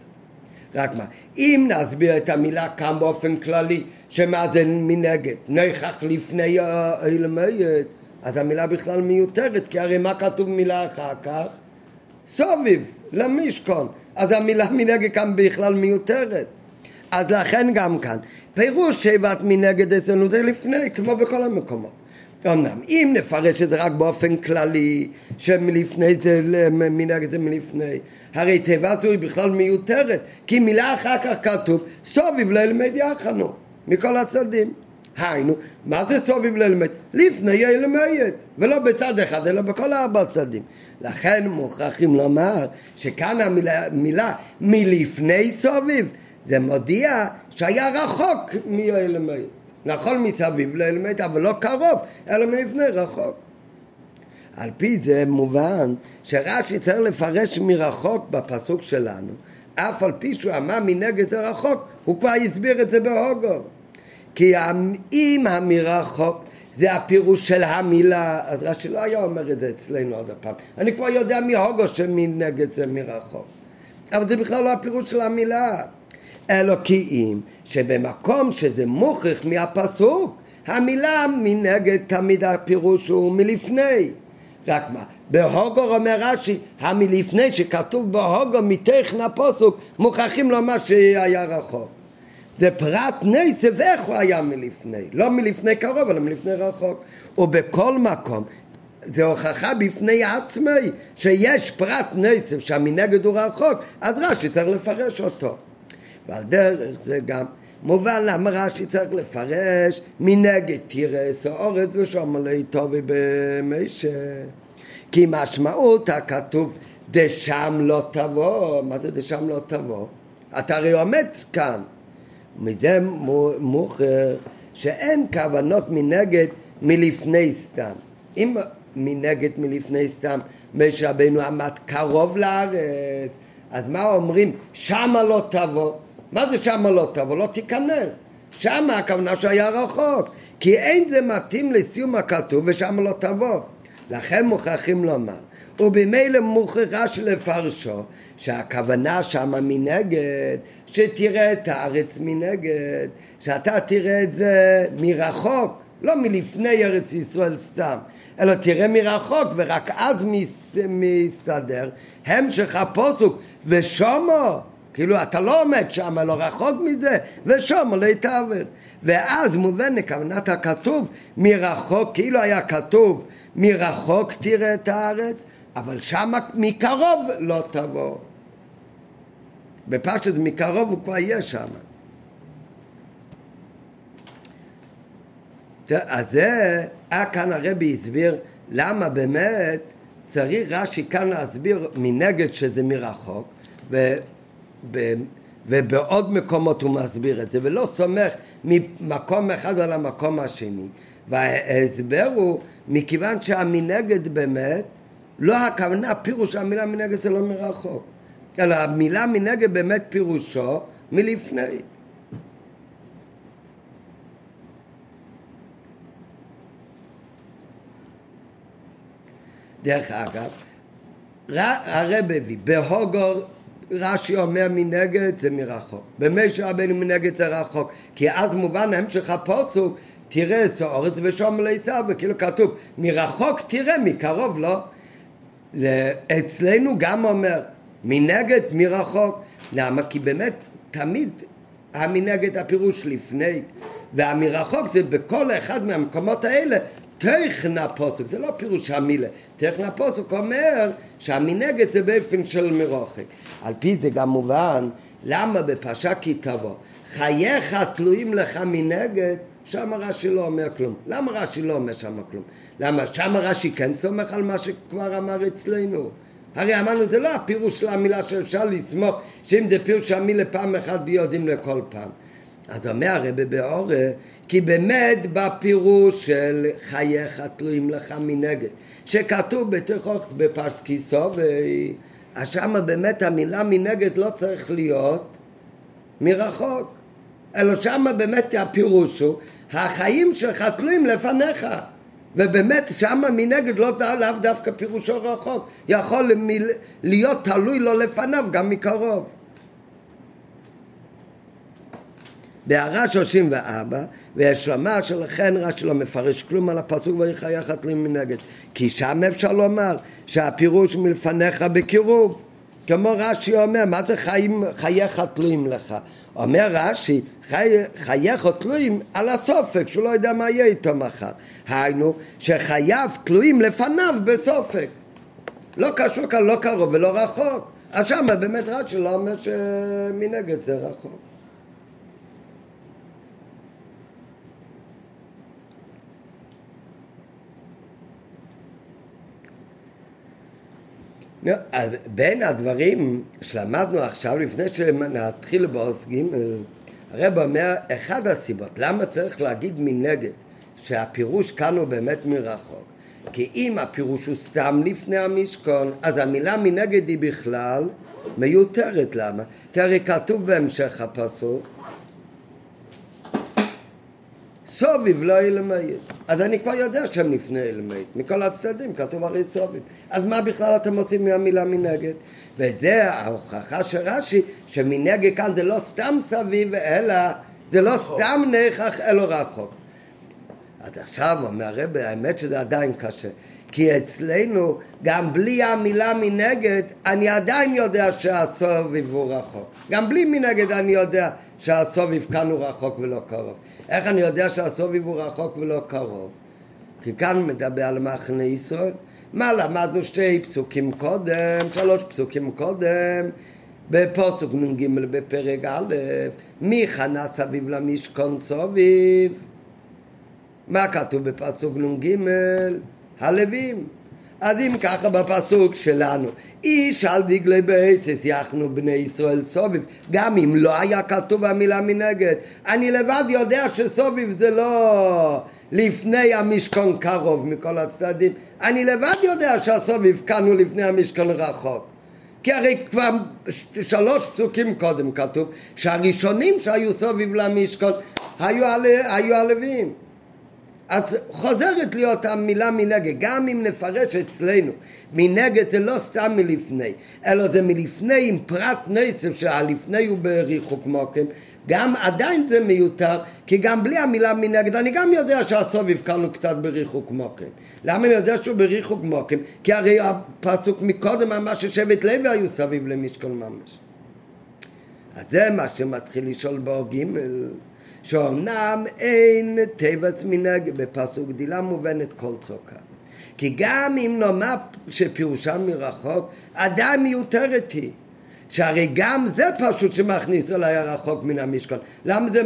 רק מה, אם נסביר את המילה כאן באופן כללי, שמה זה מנגד, נכח לפני הלמד, אז המילה בכלל מיותרת, כי הרי מה כתוב מילה אחר כך? סוביב, למשכון. אז המילה מנגד כאן בכלל מיותרת. אז לכן גם כאן, פירוש שיבת מנגד אצלנו זה לפני, כמו בכל המקומות. אמנם, אם נפרש את זה רק באופן כללי, שמלפני זה, מנגד זה מלפני, הרי תיבה זו היא בכלל מיותרת, כי מילה אחר כך כתוב, סוביב ללמד יחנו, מכל הצדדים. היינו, מה זה סוביב ללמד? לפני ילמד, ולא בצד אחד, אלא בכל ארבע צדדים. לכן מוכרחים לומר שכאן המילה מילה, מלפני סוביב, זה מודיע שהיה רחוק מאלמד. נכון מסביב לאלמד, אבל לא קרוב, אלא מלפני רחוק. על פי זה מובן שרש"י צריך לפרש מרחוק בפסוק שלנו, אף על פי שהוא אמר מנגד זה רחוק, הוא כבר הסביר את זה בהוגו. כי אם המרחוק זה הפירוש של המילה, אז רש"י לא היה אומר את זה אצלנו עוד הפעם. אני כבר יודע מהוגו שמנגד זה מרחוק. אבל זה בכלל לא הפירוש של המילה. אלוקים, שבמקום שזה מוכרח מהפסוק, המילה מנגד תמיד הפירוש הוא מלפני. רק מה, בהוגו אומר רש"י, המלפני שכתוב בהוגו מתכן הפוסוק, מוכרחים לומר שהיה רחוק. זה פרט נסף איך הוא היה מלפני, לא מלפני קרוב אלא מלפני רחוק. ובכל מקום זה הוכחה בפני עצמי שיש פרט נסף שהמנגד הוא רחוק, אז רש"י צריך לפרש אותו. ועל דרך זה גם מובן למה רש"י צריך לפרש מנגד תירס או אורץ ושום עלי טובי במישה כי משמעות הכתוב דשם לא תבוא מה זה דשם לא תבוא? אתה הרי עומד כאן מזה מוכרח שאין כוונות מנגד מלפני סתם אם מנגד מלפני סתם משה רבנו עמד קרוב לארץ אז מה אומרים? שמה לא תבוא מה זה שמה לא תבוא? לא תיכנס. שמה הכוונה שהיה רחוק. כי אין זה מתאים לסיום הכתוב ושמה לא תבוא. לכן מוכרחים לומר. ובמילא מוכרחה שלפרשו שהכוונה שמה מנגד שתראה את הארץ מנגד שאתה תראה את זה מרחוק לא מלפני ארץ ישראל סתם אלא תראה מרחוק ורק אז מסתדר המשך הפוסוק ושומו כאילו אתה לא עומד שם, לא רחוק מזה, ושם עולה תעבר. ואז מובן לכוונת הכתוב מרחוק, כאילו היה כתוב מרחוק תראה את הארץ, אבל שם מקרוב לא תבוא. בפשט מקרוב הוא כבר יהיה שם. אז זה, היה כאן הרבי הסביר למה באמת צריך רש"י כאן להסביר מנגד שזה מרחוק, ו... ובעוד מקומות הוא מסביר את זה, ולא סומך ממקום אחד על המקום השני. וההסבר הוא, מכיוון שהמנגד באמת, לא הכוונה, פירוש המילה מנגד זה לא מרחוק, אלא המילה מנגד באמת פירושו מלפני. דרך אגב, הרב הביא בהוגור רש"י אומר מנגד זה מרחוק. במשה רבנו מנגד זה רחוק. כי אז מובן המשך הפוסוק תראה סעורץ ושום לעשו, וכאילו כתוב מרחוק תראה, מקרוב לא. זה אצלנו גם אומר מנגד מרחוק. למה? כי באמת תמיד המנגד הפירוש לפני, והמרחוק זה בכל אחד מהמקומות האלה תכן הפוסק, זה לא פירוש המילה, תכן הפוסק אומר שהמנגד זה באופן של מרוחק. על פי זה גם מובן למה בפרשה כי תבוא חייך תלויים לך מנגד שם רש"י לא אומר כלום. למה רש"י לא אומר שם כלום? למה שם רש"י כן סומך על מה שכבר אמר אצלנו? הרי אמרנו זה לא הפירוש של המילה שאפשר לסמוך שאם זה פירוש המילה פעם אחת ביודעים לכל פעם. אז אומר הרבי באורה כי באמת בפירוש של חייך תלויים לך מנגד שכתוב בתכוך בפרס כיסו אז שמה באמת המילה מנגד לא צריך להיות מרחוק אלא שמה באמת הפירוש הוא החיים שלך תלויים לפניך ובאמת שמה מנגד לא לאו דווקא פירושו רחוק יכול להיות תלוי לו לפניו גם מקרוב בהערה 34, ויש לומר שלכן רש"י לא מפרש כלום על הפסוק ויחייך תלויים מנגד. כי שם אפשר לומר שהפירוש מלפניך בקירוב. כמו רש"י אומר, מה זה חיים, חייך תלויים לך? אומר רש"י, חי, חייך תלויים על הסופק, שהוא לא יודע מה יהיה איתו מחר. היינו, שחייו תלויים לפניו בסופק. לא קשור כאן, לא קרוב ולא רחוק. אז שמה באמת רש"י לא אומר שמנגד זה רחוק. בין הדברים שלמדנו עכשיו, לפני שנתחיל בעוז ג', הרב אומר, אחד הסיבות, למה צריך להגיד מנגד, שהפירוש כאן הוא באמת מרחוק? כי אם הפירוש הוא סתם לפני המשכון, אז המילה מנגד היא בכלל מיותרת. למה? כי הרי כתוב בהמשך הפסוק סוביב לא ילמד. אז אני כבר יודע שהם לפני ילמד. מכל הצדדים כתוב הרי סוביב. אז מה בכלל אתם עושים מהמילה מנגד? וזה ההוכחה של רש"י, שמנגד כאן זה לא סתם סביב, אלא זה לא סתם נכח, אלא רחוק. אז עכשיו אומר הרב, האמת שזה עדיין קשה. כי אצלנו, גם בלי המילה מנגד, אני עדיין יודע שהסוביב הוא רחוק. גם בלי מנגד אני יודע שהסוביב כאן הוא רחוק ולא קרוב. איך אני יודע שהסוביב הוא רחוק ולא קרוב? כי כאן מדבר על מחנה ישראל. מה למדנו שתי פסוקים קודם, שלוש פסוקים קודם, בפוסוק נ"ג בפרק א', מי חנה סביב למשכון סוביב? מה כתוב בפסוק נ"ג? הלווים. אז אם ככה בפסוק שלנו, איש על דגלי בעצס יחנו בני ישראל סוביב, גם אם לא היה כתוב המילה מנגד, אני לבד יודע שסוביב זה לא לפני המשכון קרוב מכל הצדדים, אני לבד יודע שהסוביב כאן הוא לפני המשכון רחוק. כי הרי כבר שלוש פסוקים קודם כתוב שהראשונים שהיו סוביב למשכון היו, הלווים. אז חוזרת להיות המילה מנגד, גם אם נפרש אצלנו, מנגד זה לא סתם מלפני, אלא זה מלפני עם פרט נצף שהלפני הוא בריחוק מוקם, גם עדיין זה מיותר, כי גם בלי המילה מנגד, אני גם יודע שהסוף הבקרנו קצת בריחוק מוקם. למה אני יודע שהוא בריחוק מוקם? כי הרי הפסוק מקודם אמר ששבט לוי היו סביב למשכון ממש. אז זה מה שמתחיל לשאול באור ג' שאומנם אין תיבס מנהג בפסוק גדילה מובנת כל צוקה. כי גם אם נאמר שפירושה מרחוק, עדיין מיותרת היא. שהרי גם זה פשוט שמכניס אל היה רחוק מן המשכון. למה זה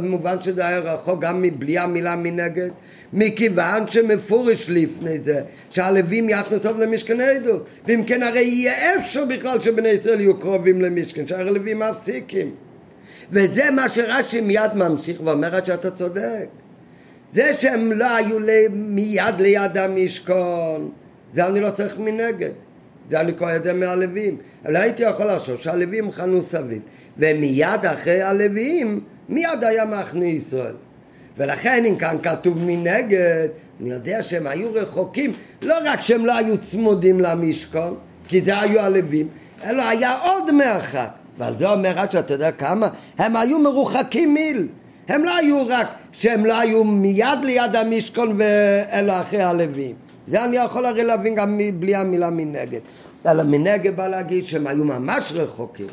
מובן שזה היה רחוק גם מבלי המילה מנגד? מכיוון שמפורש לפני זה שהלווים יכנסו למשכן עדות. ואם כן הרי יהיה אפשר בכלל שבני ישראל יהיו קרובים למשכן, שהרי לווים מפסיקים. וזה מה שרש"י מיד ממשיך ואומר שאתה צודק. זה שהם לא היו לי, מיד ליד המשכון, זה אני לא צריך מנגד. זה אני כבר יודע מהלווים. אבל הייתי יכול לחשוב שהלווים חנו סביב. ומיד אחרי הלווים, מיד היה מחנה ישראל. ולכן אם כאן כתוב מנגד, אני יודע שהם היו רחוקים, לא רק שהם לא היו צמודים למשכון, כי זה היו הלווים, אלא היה עוד מרחק. ועל זה אומר רש"י, אתה יודע כמה? הם היו מרוחקים מיל. הם לא היו רק שהם לא היו מיד ליד המשכון ואלו אחרי הלווים. זה אני יכול הרי להבין גם בלי המילה מנגד. אלא מנגד בא להגיד שהם היו ממש רחוקים.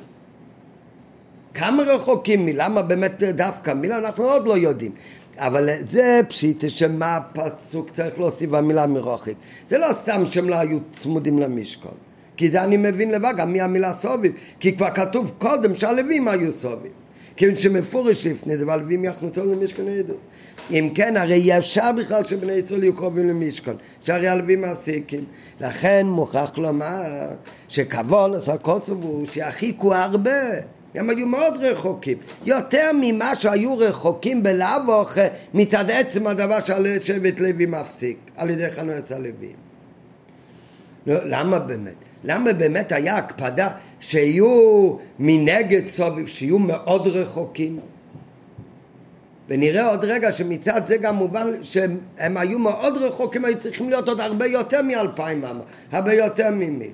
כמה רחוקים מלמה באמת דווקא מילה אנחנו עוד לא יודעים אבל זה פשיט שמה הפסוק צריך להוסיף במילה מרוחק זה לא סתם שהם לא היו צמודים למשכון כי זה אני מבין לבד גם מהמילה סוביב. כי כבר כתוב קודם שהלווים היו סוביב כיוון שמפורש לפני זה והלווים יכנסו למשכון העדוס אם כן הרי אפשר בכלל שבני ישראל יהיו קרובים למשכון שהרי הלווים מעסיקים. לכן מוכרח לומר שכבון עשה קוצוב הוא שיחיקו הרבה. הם היו מאוד רחוקים, יותר ממה שהיו רחוקים בלאו מצד עצם הדבר שבט לוי מפסיק על ידי חנויות הלווים. לא, למה באמת? למה באמת היה הקפדה שיהיו מנגד סוביב, שיהיו מאוד רחוקים? ונראה עוד רגע שמצד זה גם מובן שהם היו מאוד רחוקים, היו צריכים להיות עוד הרבה יותר מאלפיים אמה, הרבה יותר ממיל.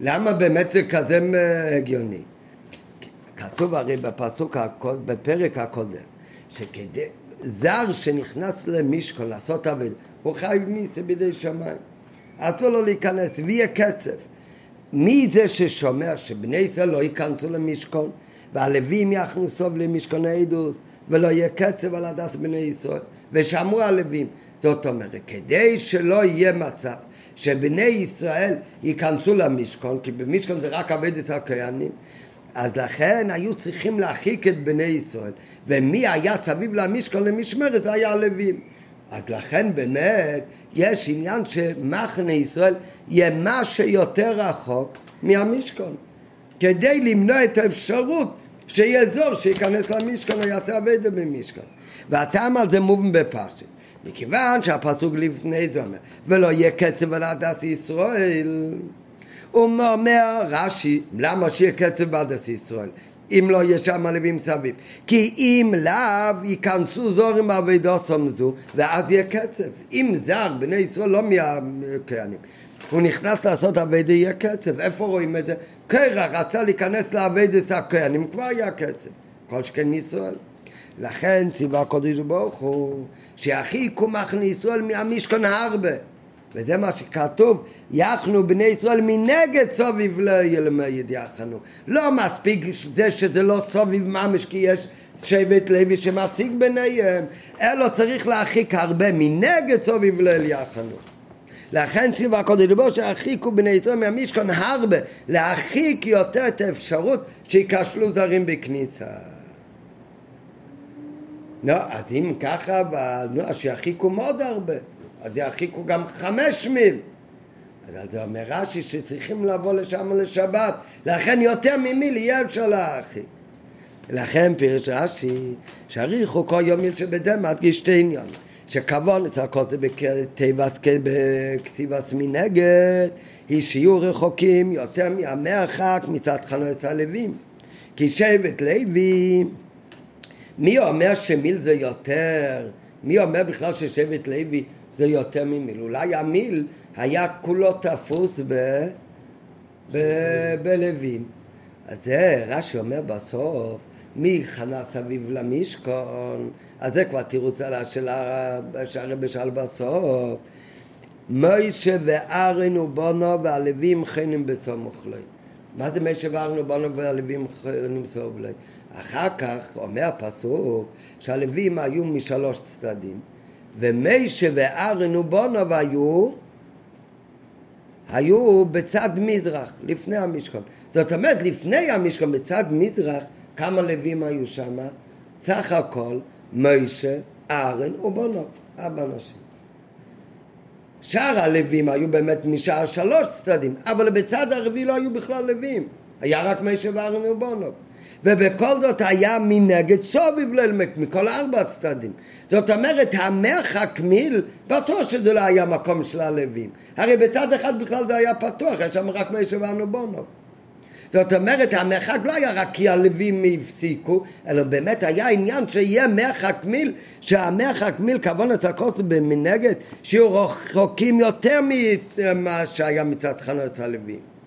למה באמת זה כזה הגיוני? כתוב הרי בפסוק, בפרק הקודם, שכדי זר שנכנס למשכון לעשות עבד, הוא חי מיסה בידי שמיים. אסור לו להיכנס, ויהיה קצב. מי זה ששומע שבני ישראל לא ייכנסו למשכון, והלווים יכנסו למשכון העדוס, ולא יהיה קצב על הדס בני ישראל, ושמרו הלווים. זאת אומרת, כדי שלא יהיה מצב שבני ישראל ייכנסו למשכון, כי במשכון זה רק עבודת הכהנים, אז לכן היו צריכים להרחיק את בני ישראל, ומי היה סביב למשכון למשמרת זה היה הלווים. אז לכן באמת יש עניין שמחנה ישראל יהיה מה שיותר רחוק מהמשכון, כדי למנוע את האפשרות שיהיה זור שייכנס למשכון או יעשה עבודה במשכון. והטעם על זה מובן בפרשת. מכיוון שהפסוק לפני זה אומר, ולא יהיה קצב על הדס ישראל, הוא אומר רש"י, למה שיהיה קצב בהדס ישראל? אם לא יהיה שם לווים סביב. כי אם לאו ייכנסו זורים בעבודו זו, ואז יהיה קצב. אם זר, בני ישראל לא מהכהנים. הוא נכנס לעשות עבודה, יהיה קצב. איפה רואים את זה? קרח רצה להיכנס לעבודת הכהנים, כבר היה קצב. כל שכן ישראל. לכן ציווה הקודש ברוך הוא שיחיקו מחנה ישראל מהמשכון הרבה וזה מה שכתוב, יחנו בני ישראל מנגד סוביב לא ילמד יחנו. לא מספיק זה שזה לא סוביב ממש כי יש שבט לוי שמפסיק ביניהם, אלא צריך להרחיק הרבה מנגד סוביב לא יחנו. לכן ציווה הקודש ברוך שירחיקו בני ישראל מהמשכון הרבה, להרחיק יותר את האפשרות שייכשלו זרים בכניסה. לא, אז אם ככה, אז שירחיקו מאוד הרבה, אז ירחיקו גם חמש מיל. אז על זה אומר רש"י שצריכים לבוא לשם לשבת, לכן יותר ממיל יהיה אפשר להרחיק. לכן פירש רש"י, שהריחו כל יום מיל שבזה מדגיש שתי עניון. שכבון את הכל זה בכתיבת מנגד, היא שיהיו רחוקים יותר מהמרחק מצד חנות הלווים. כי שבט לוי מי אומר שמיל זה יותר? מי אומר בכלל ששבט לוי זה יותר ממיל? אולי המיל היה כולו תפוס ב... ב... בלווים. אז זה רש"י אומר בסוף, מי חנה סביב למשכון? אז זה כבר תירוץ על השאלה שהרבי שאל בסוף. מוישה וארן ובונו והלווים חנים בסמוך להם. מה זה משה וארן ובונו והלווים חנים בסמוך להם? אחר כך אומר הפסוק שהלווים היו משלוש צדדים ומיישה וארן ובונוב היו היו בצד מזרח, לפני המשכון. זאת אומרת, לפני המשכון, בצד מזרח, כמה לווים היו שם? סך הכל, מיישה, ארן ובונוב, ארבע אנשים. שאר הלווים היו באמת משאר שלוש צדדים, אבל בצד הרביעי לא היו בכלל לווים. היה רק מיישה וארן ובונוב. ובכל זאת היה מנגד סוביב ללמק מכל ארבע צדדים. זאת אומרת, המרחק מיל, בטוח שזה לא היה מקום של הלווים. הרי בצד אחד בכלל זה היה פתוח, יש שם רק מיישב בונו. זאת אומרת, המרחק לא היה רק כי הלווים הפסיקו, אלא באמת היה עניין שיהיה מרחק מיל, שהמרחק מיל, כוון את הכוס במנגד, שיהיו רחוקים יותר ממה שהיה מצד חנות הלווים.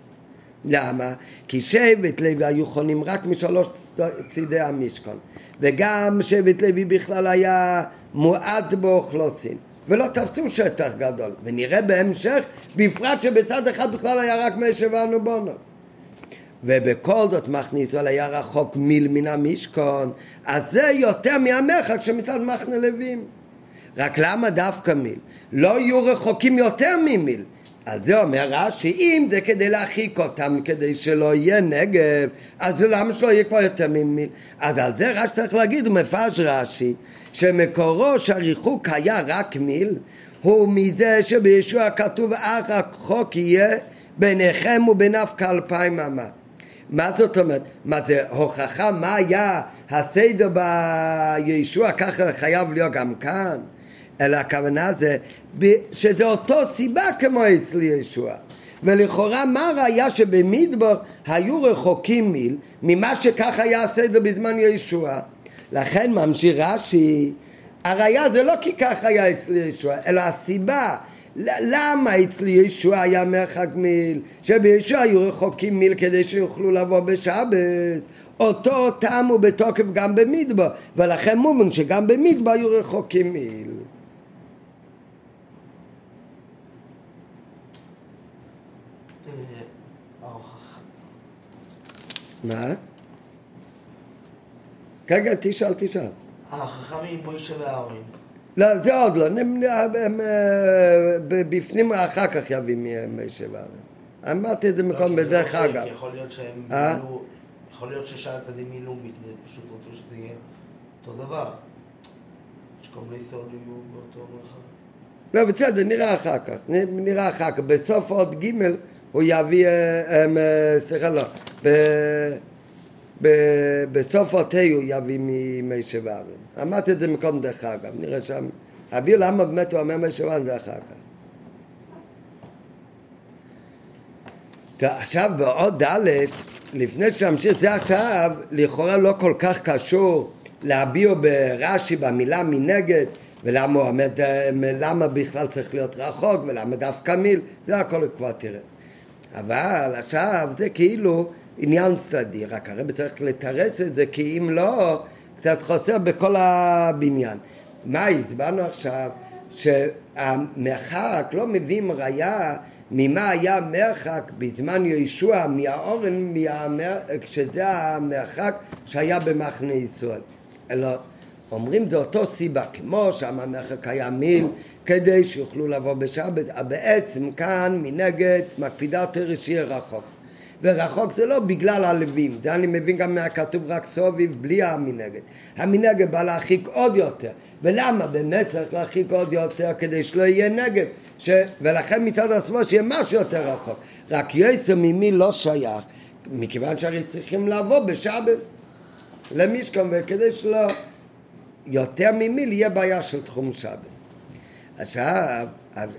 למה? כי שבט לוי היו חונים רק משלוש צידי המשכון וגם שבט לוי בכלל היה מועט באוכלוסין ולא תפסו שטח גדול ונראה בהמשך בפרט שבצד אחד בכלל היה רק מי שבענו בונו ובכל זאת מחנה ישראל היה רחוק מיל מן המשכון, אז זה יותר מהמרחק שמצד מחנה לווים. רק למה דווקא מיל? לא יהיו רחוקים יותר ממיל. על זה אומר רש"י, אם זה כדי להרחיק אותם, כדי שלא יהיה נגב, אז למה שלא יהיה כבר יותר ממיל? אז על זה רש"י צריך להגיד, הוא מפרש רש"י, שמקורו שהריחוק היה רק מיל, הוא מזה שבישוע כתוב אך החוק יהיה ביניכם ובין אף כאלפיים אמה. מה זאת אומרת? מה זה הוכחה מה היה הסדר בישוע ככה חייב להיות גם כאן? אלא הכוונה זה שזה אותו סיבה כמו אצל ישוע. ולכאורה מה הראיה שבמדבר היו רחוקים מיל ממה שככה היה הסדר בזמן ישוע. לכן ממשיך רש"י, הראיה זה לא כי ככה היה אצל ישוע, אלא הסיבה למה אצל ישוע היה מרחק מיל? שבישוע היו רחוקים מיל כדי שיוכלו לבוא בשבס. אותו טעם הוא בתוקף גם במדבר, ולכן מובן שגם במדבר היו רחוקים מיל. מה? כן, תשאל, תשאל. החכמים מוישה ואהרון. לא, זה עוד לא, הם אה, בפנים אחר כך יביאים מוישה ואהרון. אמרתי את זה מקום לא, בדרך לא אגב. יכול להיות שהם אה? מילאו, יכול להיות ששאר הצדדים מילאו, פשוט רצו שזה יהיה אותו דבר. שכל מיני ישראל יהיו באותו מרחב. לא, בסדר, נראה אחר כך, נראה אחר כך. בסוף עוד ג' הוא יביא, אה, סליחה, לא, בסוף התה הוא יביא ממי שבארם. אמרתי את זה מקום דרך אגב, נראה שם. הביאו למה באמת הוא אומר מי שבארם זה אחר כך. עכשיו בעוד ד', לפני שנמשיך, זה עכשיו לכאורה לא כל כך קשור להביעו ברש"י במילה מנגד ולמה הוא עומד, למה בכלל צריך להיות רחוק ולמה דווקא מיל, זה הכל כבר תירץ. אבל עכשיו זה כאילו עניין צדדי, רק הרב צריך לתרץ את זה כי אם לא, קצת חוסר בכל הבניין. מה הסברנו עכשיו? שהמרחק לא מביאים ראייה ממה היה מרחק בזמן יהושע מהאורן, מהמר... שזה המרחק שהיה במחנה ישראל. אלא אומרים זה אותו סיבה, כמו שם המרחק היה מיל, כדי שיוכלו לבוא בשבת, בעצם כאן מנגד מקפידה יותר שיהיה רחוק. ורחוק זה לא בגלל הלווים, זה אני מבין גם מהכתוב רק סוביב בלי המנגד. המנגד בא להרחיק עוד יותר, ולמה באמת צריך להרחיק עוד יותר כדי שלא יהיה נגד, ש... ולכן מצד עצמו שיהיה משהו יותר רחוק. רק יצר ממי לא שייך, מכיוון שהרי צריכים לבוא בשבס למשכון, וכדי שלא יותר ממיל יהיה בעיה של תחום שבס. עכשיו,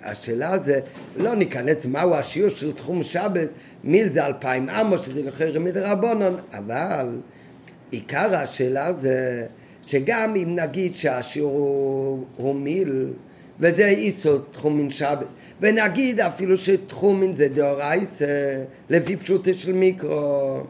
השאלה זה, לא ניכנס מהו השיעור של תחום שבס, מיל זה אלפיים אמו, שזה לכי מדרבנון, אבל עיקר השאלה זה שגם אם נגיד שהשיעור הוא, הוא מיל, וזה איסו תחומין שבס, ונגיד אפילו שתחומין זה דאורייסה, לפי פשוטו של מיקרו.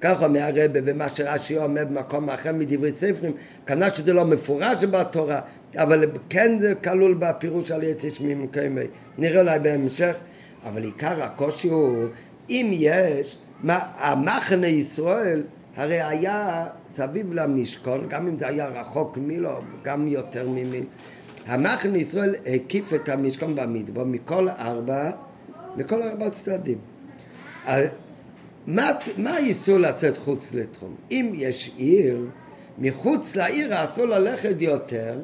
כך אומר הרבה, ומה שרש"י אומר במקום אחר מדברי ספרים, כנראה שזה לא מפורש בתורה, אבל כן זה כלול בפירוש על יצא שמי מקיימי. נראה אולי בהמשך, אבל עיקר הקושי הוא, אם יש, המחנה ישראל הרי היה סביב למשכון, גם אם זה היה רחוק מילו, גם יותר ממיל. המחנה ישראל הקיף את המשכון במדבר מכל ארבע, מכל ארבע צדדים. מה, מה האיסור לצאת חוץ לתחום? אם יש עיר, מחוץ לעיר אסור ללכת יותר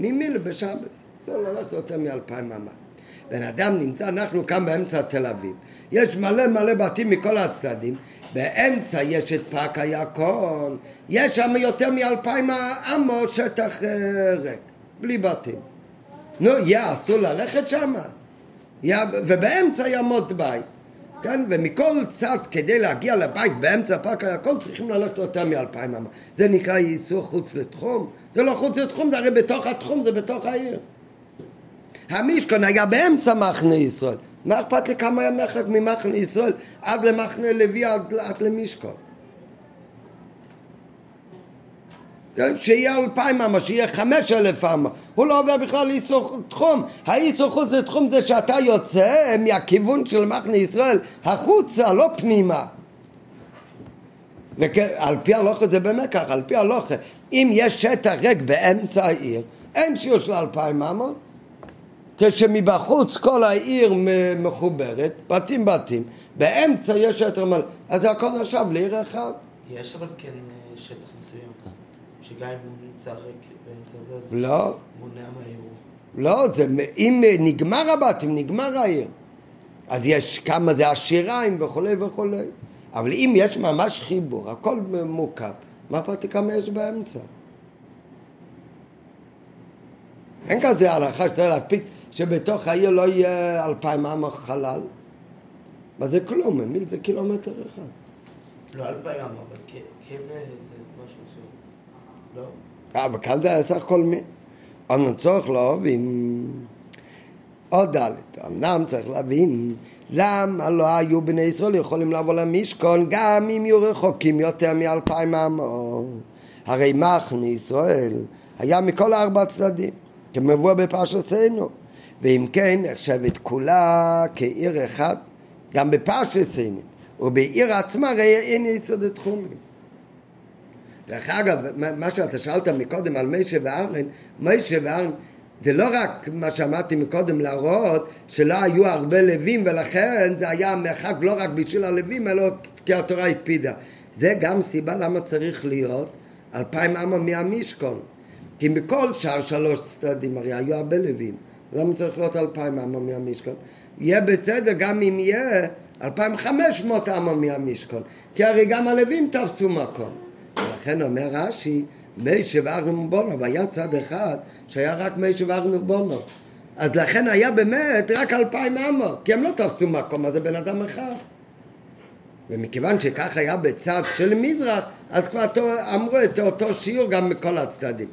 ממיל בשבס. אסור ללכת יותר מאלפיים אמה. בן אדם נמצא, אנחנו כאן באמצע תל אביב. יש מלא מלא בתים מכל הצדדים, באמצע יש את פארק הירקון, יש שם יותר מאלפיים אמו שטח אה, ריק, בלי בתים. נו, יהיה אסור ללכת שם? ובאמצע יעמוד בית. כן? ומכל צד כדי להגיע לבית באמצע הפארק הירקון צריכים ללכת יותר מאלפיים אמה. זה נקרא ייסור חוץ לתחום? זה לא חוץ לתחום, זה הרי בתוך התחום, זה בתוך העיר. המשכון היה באמצע מחנה ישראל. מה אכפת לי כמה היה מרחק ממחנה ישראל עד למחנה לוי עד, עד למשכון? כן? שיהיה אלפיים אמה, שיהיה חמש אלף אמה, הוא לא עובר בכלל לאיסור תחום. האיסור חוץ לתחום זה שאתה יוצא מהכיוון של מחנה ישראל החוצה, לא פנימה. ועל פי הלוכה זה באמת ככה, על פי הלוכה, אם יש שטח ריק באמצע העיר, אין שיעור של אלפיים אמות, כשמבחוץ כל העיר מחוברת, בתים בתים, באמצע יש שטח מלא, אז זה הכל נחשב לעיר אחד. יש אבל כן אה, שטח מסוים, שגם אם הוא נמצא ריק באמצע זה, לא. מונע מהעיר. לא, זה, אם נגמר הבתים, נגמר העיר. אז יש כמה זה השיריים וכולי וכולי. אבל אם יש ממש חיבור, הכל מורכב, מה אכפת כמה יש באמצע? אין כזה הלכה שצריך להקפיד שבתוך העיר לא יהיה אלפיים עם חלל. מה זה כלום? מיל זה קילומטר אחד. לא אלפיים עם, אבל כן זה משהו ש... לא? אה, אבל כאן זה היה סך הכל מי. אנו צורך להבין עוד ד', אמנם צריך להבין למה לא היו בני ישראל יכולים לבוא למשכון גם אם יהיו רחוקים יותר מאלפיים עמו הרי מחנה ישראל היה מכל ארבע צדדים כמבוא בפרשתנו ואם כן נחשבת כולה כעיר אחד גם בפרשתנו ובעיר עצמה הרי אין יסוד התחומים דרך אגב, מה שאתה שאלת מקודם על משה ואהרן, משה ואהרן זה לא רק מה שאמרתי מקודם להראות שלא היו הרבה לווים ולכן זה היה מרחק לא רק בשביל הלווים אלא כי התורה הקפידה. זה גם סיבה למה צריך להיות אלפיים אמה מהמשכון. כי מכל שאר שלוש צדדים הרי היו הרבה לווים. למה צריך להיות אלפיים אמה מהמשכון? יהיה בסדר גם אם יהיה אלפיים חמש מאות אמה מהמשכון. כי הרי גם הלווים תפסו מקום. ולכן אומר רש"י, מי שבארנו בונו, והיה צד אחד שהיה רק מי שבארנו בונו. אז לכן היה באמת רק אלפיים אמו, כי הם לא תפסו מקום, אז זה בן אדם אחד. ומכיוון שכך היה בצד של מזרח, אז כבר אמרו את אותו שיעור גם מכל הצדדים.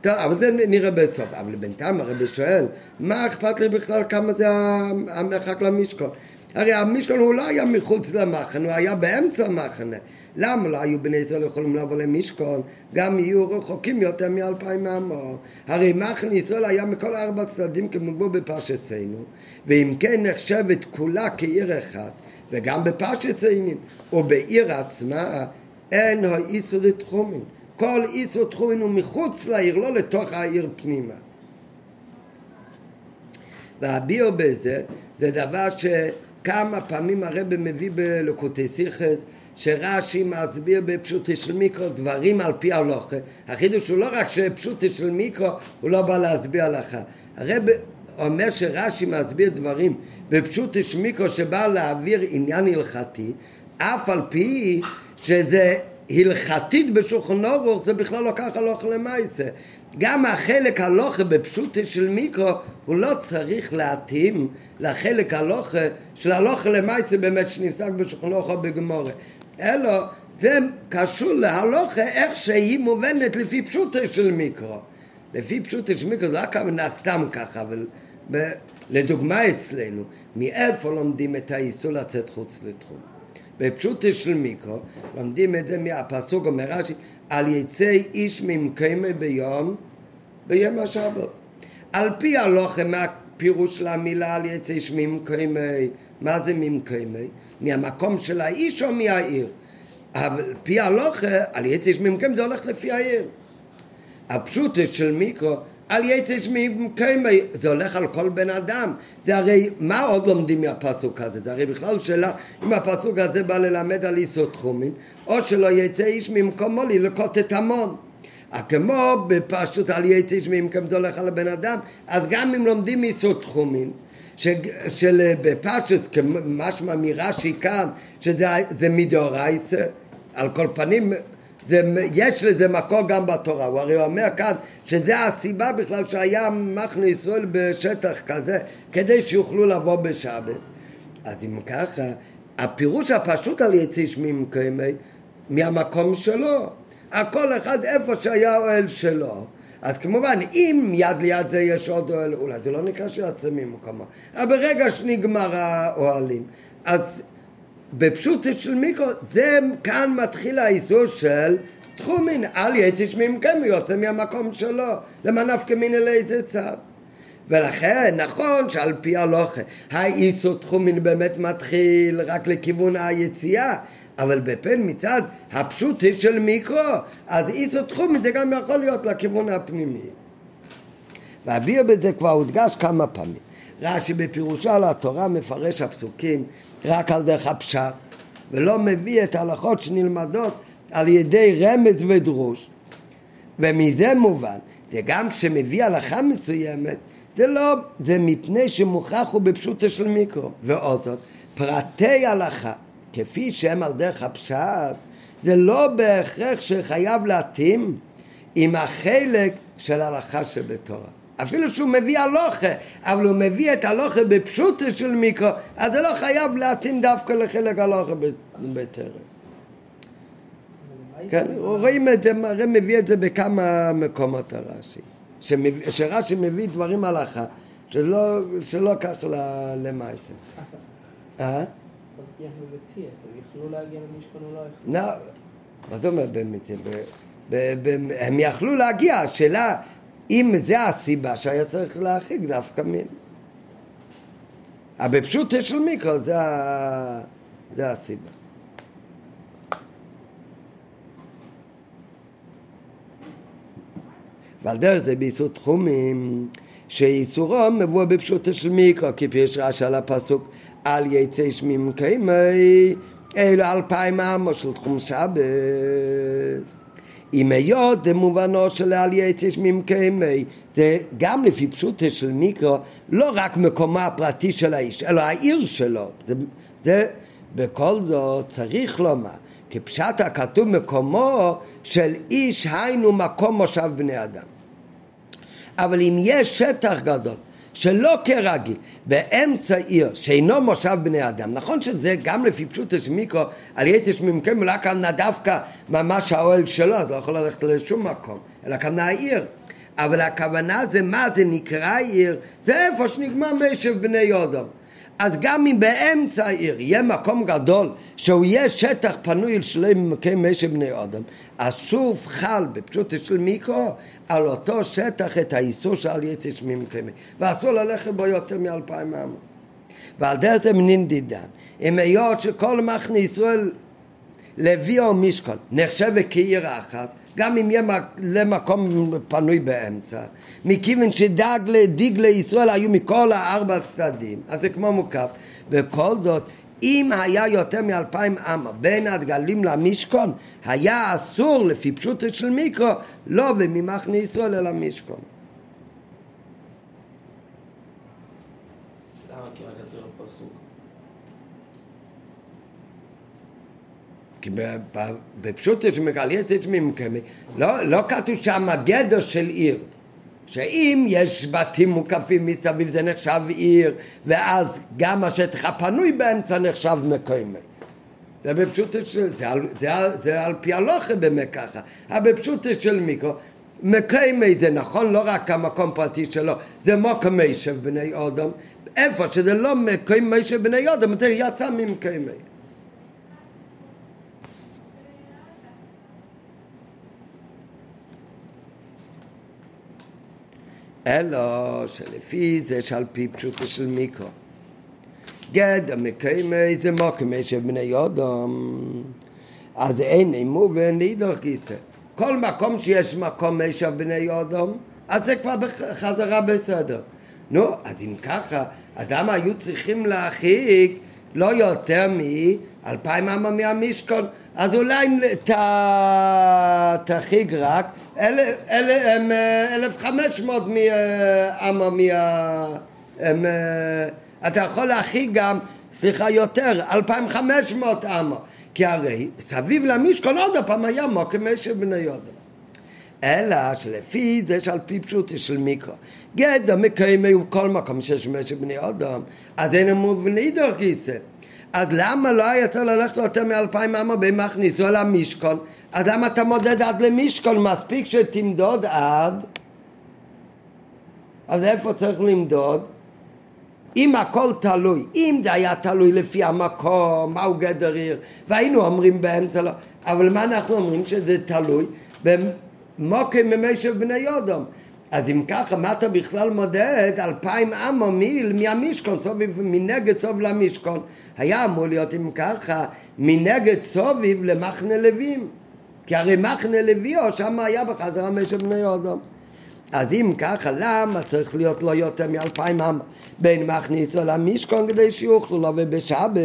טוב, אבל זה נראה בסוף. אבל בינתיים הרבי שואל, מה אכפת לי בכלל כמה זה המרחק למשכון? הרי המשכון הוא לא היה מחוץ למחנה, הוא היה באמצע המחנה. למה לא היו בני ישראל יכולים לבוא למשכון? גם יהיו רחוקים יותר מאלפיים עמו. הרי מחנה ישראל היה מכל ארבע צדדים כמוגבו בפרשתנו, ואם כן נחשבת כולה כעיר אחת, וגם בפרשתנו, ובעיר עצמה אין האיסו לתחומין. כל איסו תחומין הוא מחוץ לעיר, לא לתוך העיר פנימה. והביאו בזה זה דבר שכמה פעמים הרב מביא בלקוטי סיכס שרש"י מסביר בפשוטי של מיקרו דברים על פי הלוכה. החידוש הוא לא רק שפשוטי של מיקרו, הוא לא בא להסביר הלכה. הרב אומר שרש"י מסביר דברים בפשוטי של מיקרו שבא להעביר עניין הלכתי, אף על פי שזה הלכתית בשולחן אורוך זה בכלל לא ככה הלוכה למעשה. גם החלק הלוכה בפשוטי של מיקרו הוא לא צריך להתאים לחלק הלוכה של הלוכה למעשה באמת שנפסק בשולחן אורוך או בגמורה. אלא זה קשור להלוכה איך שהיא מובנת לפי פשוטו של מיקרו. לפי פשוטו של מיקרו, זה לא הכוונה סתם ככה, אבל ב, לדוגמה אצלנו, מאיפה לומדים את האיסור לצאת חוץ לתחום? בפשוטו של מיקרו, לומדים את זה מהפסוק אומר רש"י, על יצא איש ממקיימי ביום, ביום השבוס. על פי הלוכה, מה הפירוש של המילה על יצא איש ממקיימי? מה זה ממקיימי? מהמקום של האיש או מהעיר? אבל פי הלוכה, על יצש ממקם זה הולך לפי העיר. הפשוטה של מיקרו, על יצש ממקמי, זה הולך על כל בן אדם. זה הרי, מה עוד לומדים מהפסוק הזה? זה הרי בכלל שאלה אם הפסוק הזה בא ללמד על איסו תחומין, או שלא יצא איש ממקומו ללקוט את המון. כמו בפשוט על יצש ממקם זה הולך על הבן אדם, אז גם אם לומדים איסו תחומין, של בפשט, משמע מרש"י כאן, שזה מדאורייסה, על כל פנים זה, יש לזה מקור גם בתורה, הוא הרי אומר כאן שזה הסיבה בכלל שהיה מחנה ישראל בשטח כזה, כדי שיוכלו לבוא בשבת. אז אם ככה, הפירוש הפשוט על יציא שמי מקיימי, מהמקום שלו. הכל אחד איפה שהיה אוהל שלו. אז כמובן, אם יד ליד זה יש עוד אוהל, אולי זה לא נקרא שיוצא ממקומו. אבל ברגע שנגמר האוהלים, אז בפשוט של מיקרו, זה כאן מתחיל האיסור של תחומין, אל יתיש ממכם, יוצא מהמקום שלו, למה נפקא מינא לאיזה צד. ולכן, נכון שעל פי הלוכה, האיסור תחומין באמת מתחיל רק לכיוון היציאה, אבל בפן מצד הפשוטי של מיקרו, אז איסו תחומי זה גם יכול להיות לכיוון הפנימי. והביר בזה כבר הודגש כמה פעמים. רש"י בפירושו על התורה מפרש הפסוקים רק על דרך הפשט, ולא מביא את ההלכות שנלמדות על ידי רמז ודרוש. ומזה מובן, וגם כשמביא הלכה מסוימת, זה לא, זה מפני שמוכרח הוא בפשוטו של מיקרו. ועוד זאת, פרטי הלכה, כפי שהם על דרך הפשט, זה לא בהכרח שחייב להתאים עם החלק של הלכה שבתורה. אפילו שהוא מביא הלוכה, אבל הוא מביא את הלוכה בפשוטו של מיקרו, אז זה לא חייב להתאים דווקא לחלק הלוכה בטרם. כן, רואים את זה, הרי מביא את זה בכמה מקומות הרש"י. שרש"י מביא דברים הלכה, שלא, שלא כך למעשה. אה? לא, מה זאת אומרת באמת? הם יכלו להגיע, השאלה אם זה הסיבה שהיה צריך להרחיק דווקא מין. אבל בפשוט של מיקרו זה הסיבה. ועל דרך זה באיסור תחומים שאיסורו מבוא בפשוטו של מיקרו כפי רש"י על הפסוק על יצא שמים קיימי אלו אלפיים עמו של תחום שבת אם היות במובנו של על יצא שמים קיימי זה גם לפי פשוטו של מיקרו לא רק מקומו הפרטי של האיש אלא העיר שלו זה, זה בכל זאת צריך לומר כפשט הכתוב מקומו של איש היינו מקום מושב בני אדם. אבל אם יש שטח גדול שלא כרגיל באמצע עיר שאינו מושב בני אדם. נכון שזה גם לפי פשוט מיקרו על יתר שממקום אולי כאן דווקא ממש האוהל שלו אז לא יכול ללכת לשום מקום אלא כאן העיר. אבל הכוונה זה מה זה נקרא עיר? זה איפה שנגמר מישב בני יודום אז גם אם באמצע העיר יהיה מקום גדול שהוא יהיה שטח פנוי לשלם ממקי משק בני אדם אז שוב חל בפשוט של מיקרו על אותו שטח את האיסור של יצש ממקי ואסור ללכת בו יותר מאלפיים עמות ועל דרך זה מנין דידן. אם היות שכל מחנה ישראל לוי או משכון נחשב כעיר אחת גם אם יהיה למקום פנוי באמצע, מכיוון שדגלי ישראל היו מכל הארבע צדדים, אז זה כמו מוקף. וכל זאת, אם היה יותר מאלפיים אמה בין הדגלים למשכון, היה אסור לפי פשוטו של מיקרו, לא וממחנה ישראל אלא משכון. כי בפשוט יש מגליית יש ממקמי, לא, לא כתוב שם גדר של עיר. שאם יש בתים מוקפים מסביב זה נחשב עיר, ואז גם השטח הפנוי באמצע נחשב מקומי. זה בפשוט של, זה על, זה, זה על פי הלוכה באמת ככה, אבל בפשוט של מיקרו, מקומי זה נכון לא רק המקום פרטי שלו, זה מוקמי של בני אדם, איפה שזה לא מקומי של בני אדם, זה יצא ממקומי. אלא שלפי זה שעל פי פשוטו של מיקרו. גד המקיימי זה של בני אדם, אז אין אימו ואין להידור גיסא. כל מקום שיש מקום משב בני אדם, אז זה כבר בחזרה בסדר. נו, אז אם ככה, אז למה היו צריכים להרחיק לא יותר מאלפיים אמה מהמשכון? אז אולי תרחיק רק אלף חמש מאות מאמה מה... אתה יכול להכיל גם, סליחה יותר, אלפיים חמש מאות אמה כי הרי סביב למשכון עוד פעם היה מוקם משל בני יודו אלא שלפי זה שעל פי פשוטי של מיקרו גדע מקיים היו כל מקום שיש משל בני אדם אז אין מובן אידור כיסא אז למה לא היה צריך ללכת יותר מאלפיים אמה במכניסו על המשכון אז למה אתה מודד עד למשקול? מספיק שתמדוד עד אז איפה צריך למדוד? אם הכל תלוי, אם זה היה תלוי לפי המקום, מהו גדר עיר, והיינו אומרים באמצע לא, אבל מה אנחנו אומרים שזה תלוי? במוקם ממשל בני יודום. אז אם ככה, מה אתה בכלל מודד אלפיים אמו מיל מהמשכון, סוביב מנגד סוב למשכון. היה אמור להיות אם ככה, מנגד סוביב למחנה לווים. כי הרי מחנה לוויו, שם היה בחזרה משל בני אודום. אז אם ככה, למה צריך להיות לו יותר מאלפיים אמה? בין מחנה ישראל למשכון כדי שיוכלו לו ובשבת.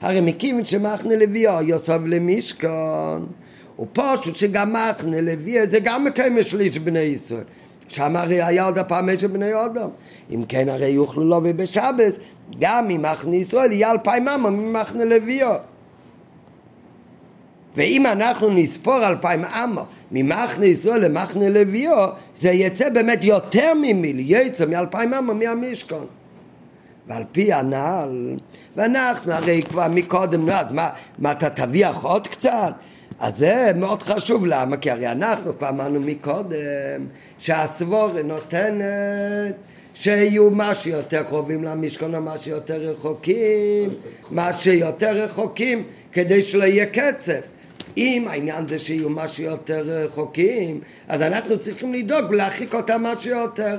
הרי מכיוון שמחנה לוויו יוסוב למשכון. הוא פשוט שגם מחנה לוויו זה גם מקיים שליש בני ישראל. שם הרי היה עוד הפעם משל בני אדם. אם כן הרי יוכלו לו ובשבת, גם ממחנה ישראל יהיה אלפיים אמה ממחנה לוויו. ואם אנחנו נספור אלפיים אמה ממחנה ישראל למחנה לוויו, זה יצא באמת יותר ממיל, יצא מאלפיים אמה מהמשכון. ועל פי הנ"ל, ואנחנו הרי כבר מקודם, מה, מה אתה תביח עוד קצת? אז זה מאוד חשוב, למה? כי הרי אנחנו כבר אמרנו מקודם שהסבורה נותנת שיהיו מה שיותר קרובים למשכון או מה שיותר רחוקים, מה שיותר רחוקים כדי שלא יהיה קצף. אם העניין זה שיהיו מה שיותר רחוקים, אז אנחנו צריכים לדאוג ולהרחיק אותם מה שיותר.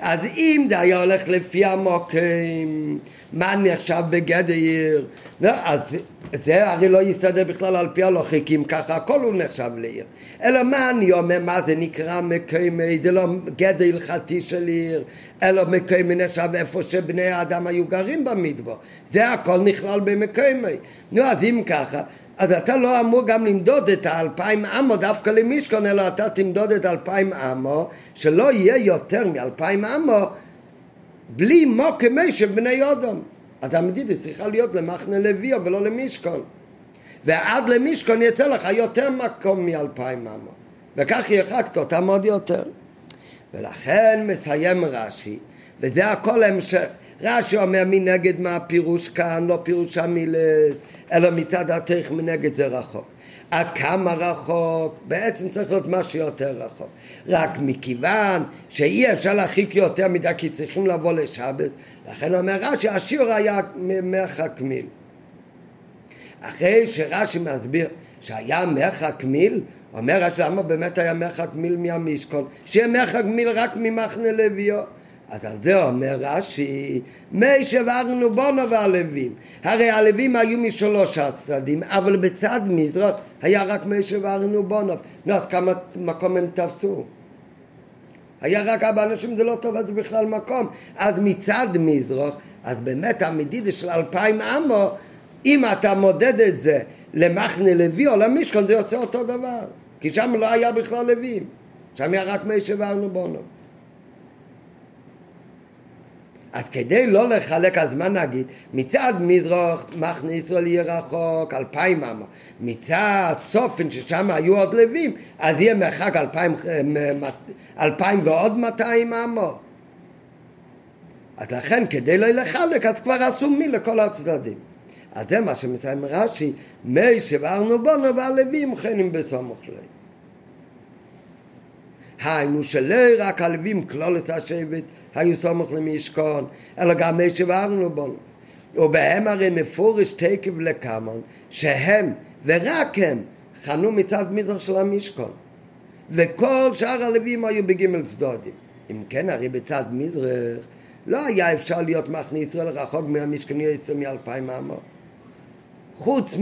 אז אם זה היה הולך לפי המוקים, מה נחשב בגדר? לא, אז זה הרי לא יסתדר בכלל על פי הלוחיקים, ככה הכל הוא נחשב לעיר. אלא מה אני אומר, מה זה נקרא מקיימי, זה לא גדר הלכתי של עיר, אלא מקיימי נחשב איפה שבני האדם היו גרים במדבר. זה הכל נכלל במקיימי. נו, אז אם ככה, אז אתה לא אמור גם למדוד את האלפיים אמו דווקא למשכון, אלא אתה תמדוד את האלפיים אמו, שלא יהיה יותר מאלפיים אמו בלי מוקי משב בני יודום. אז המדידה צריכה להיות למחנה לוויו ולא למשכון. ועד למשכון יצא לך יותר מקום מאלפיים אמו. וכך ירחקת אותם עוד יותר. ולכן מסיים רש"י, וזה הכל המשך. רש"י אומר מנגד מה הפירוש כאן, לא פירוש המילס, אלא מצד התך מנגד זה רחוק. כמה רחוק, בעצם צריך להיות משהו יותר רחוק. רק מכיוון שאי אפשר להרחיק יותר מדי כי צריכים לבוא לשבס, לכן אומר רש"י, השיעור היה מרחק מיל. אחרי שרש"י מסביר שהיה מרחק מיל, אומר רש"י למה באמת היה מרחק מיל מהמשכון? שיהיה מרחק מיל רק ממחנה לביו. אז על זה אומר רש"י, מי שברנו בונו והלווים. הרי הלווים היו משלוש הצדדים, אבל בצד מזרח היה רק מי שברנו בונו. נו, אז כמה מקום הם תפסו? היה רק ארבע אנשים, זה לא טוב, אז בכלל מקום. אז מצד מזרח, אז באמת המדידה של אלפיים אמו, אם אתה מודד את זה למחנה לוי או למשכון, זה יוצא אותו דבר. כי שם לא היה בכלל לווים. שם היה רק מי שברנו בונו. אז כדי לא לחלק, אז מה נגיד? מצד מזרח מחנה ישראל יהיה רחוק אלפיים אמה. מצד צופן ששם היו עוד לווים, אז יהיה מרחק אלפיים, אלפיים ועוד מאתיים אמה. אז לכן כדי לא לחלק, אז כבר עשו מי לכל הצדדים. אז זה מה שמסיים רש"י, מי שבערנו בונו והלווים חנים בסמוך להם. היינו שלא רק הלווים כלולת השבט היו סומך למשכון, אלא גם מי שבארנו בו. ובהם הרי מפורש תקף לקמן, שהם ורק הם חנו מצד מזרח של המשכון. וכל שאר הלווים היו בגימל צדודים. אם כן, הרי בצד מזרח לא היה אפשר להיות מחנה ישראל רחוק מהמשכון יצא מאלפיים אמות. חוץ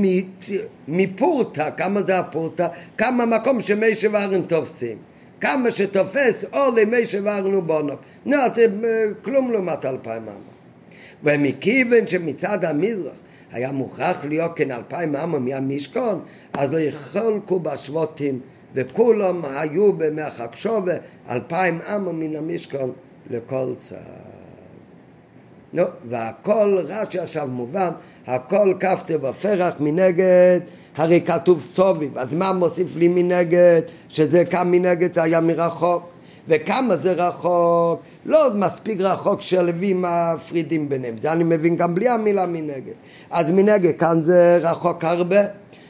מפורטה, כמה זה הפורטה? כמה מקום שמי שבארן תופסים. כמה שתופס או למי שברנו בונוב. נו, אז זה אה, כלום לעומת אלפיים אמה. ומכיוון שמצד המזרח היה מוכרח להיות כן אלפיים אמה מהמשכון, אז לא יחולקו בשבותים, וכולם היו במרחק שווה אלפיים אמה מן המשכון לכל צד. נו, והכל רש"י עכשיו מובן, הכל כפתר בפרח מנגד הרי כתוב סוביב, אז מה מוסיף לי מנגד? שזה כאן מנגד זה היה מרחוק. וכמה זה רחוק? לא מספיק רחוק שהלווים מפרידים ביניהם. זה אני מבין גם בלי המילה מנגד. אז מנגד כאן זה רחוק הרבה.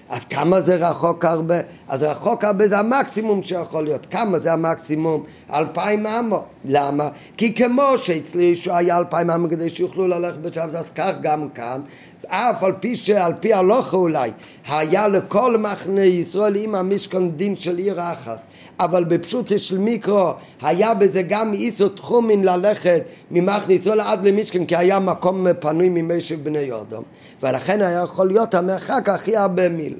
אז כמה זה רחוק הרבה? אז רחוק הרבה זה המקסימום שיכול להיות. כמה זה המקסימום? אלפיים אמו. למה? כי כמו שאצלי היה אלפיים אמו כדי שיוכלו ללכת בשבת, אז כך גם כאן. אף על פי שעל פי הלוכה אולי, היה לכל מחנה ישראל עם המשכון דין של עיר אחת. אבל בפשוט של מיקרו היה בזה גם איסו תחומין ללכת ממכניסו עד למשכן כי היה מקום פנוי ממי של בני יודום ולכן היה יכול להיות המרחק הכי הרבה מיל.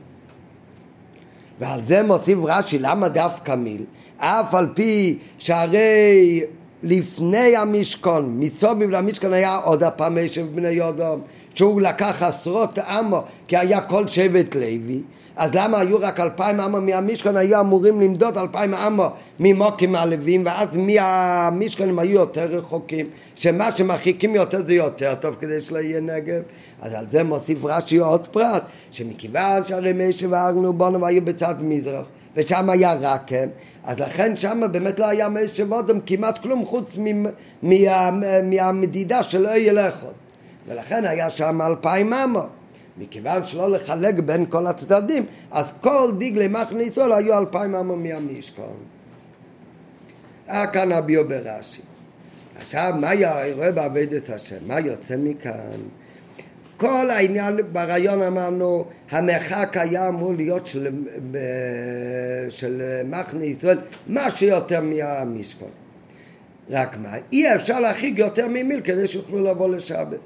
ועל זה מוסיף רש"י למה דווקא מיל? אף על פי שהרי לפני המשכון, מסוביב למשכון היה עוד הפעם ישב בני יודום, שהוא לקח עשרות עמו, כי היה כל שבט לוי, אז למה היו רק אלפיים עמו מהמשכון, היו אמורים למדוד אלפיים עמו ממוקים הלווים, ואז מהמשכון הם היו יותר רחוקים, שמה שמרחיקים יותר זה יותר טוב כדי שלא יהיה נגב. אז על זה מוסיף רש"י עוד פרט, שמכיוון שהרי מי שבארנו בונו והיו בצד מזרח, ושם היה רק הם, אז לכן שם באמת לא היה מי שבודם כמעט כלום חוץ מה, מהמדידה של אוי ילכות. ולכן היה שם אלפיים עמו. מכיוון שלא לחלק בין כל הצדדים, אז כל דגלי מחנה ישראל היו אלפיים עמו מהמשכון. היה כאן הביאו ברש"י. עכשיו, מה רואה בעבודת השם? מה יוצא מכאן? כל העניין ברעיון אמרנו, המרחק היה אמור להיות של, של מחנה ישראל מה שיותר מהמשכון. רק מה, אי אפשר להחריג יותר ממיל כדי שיוכלו לבוא לשבת.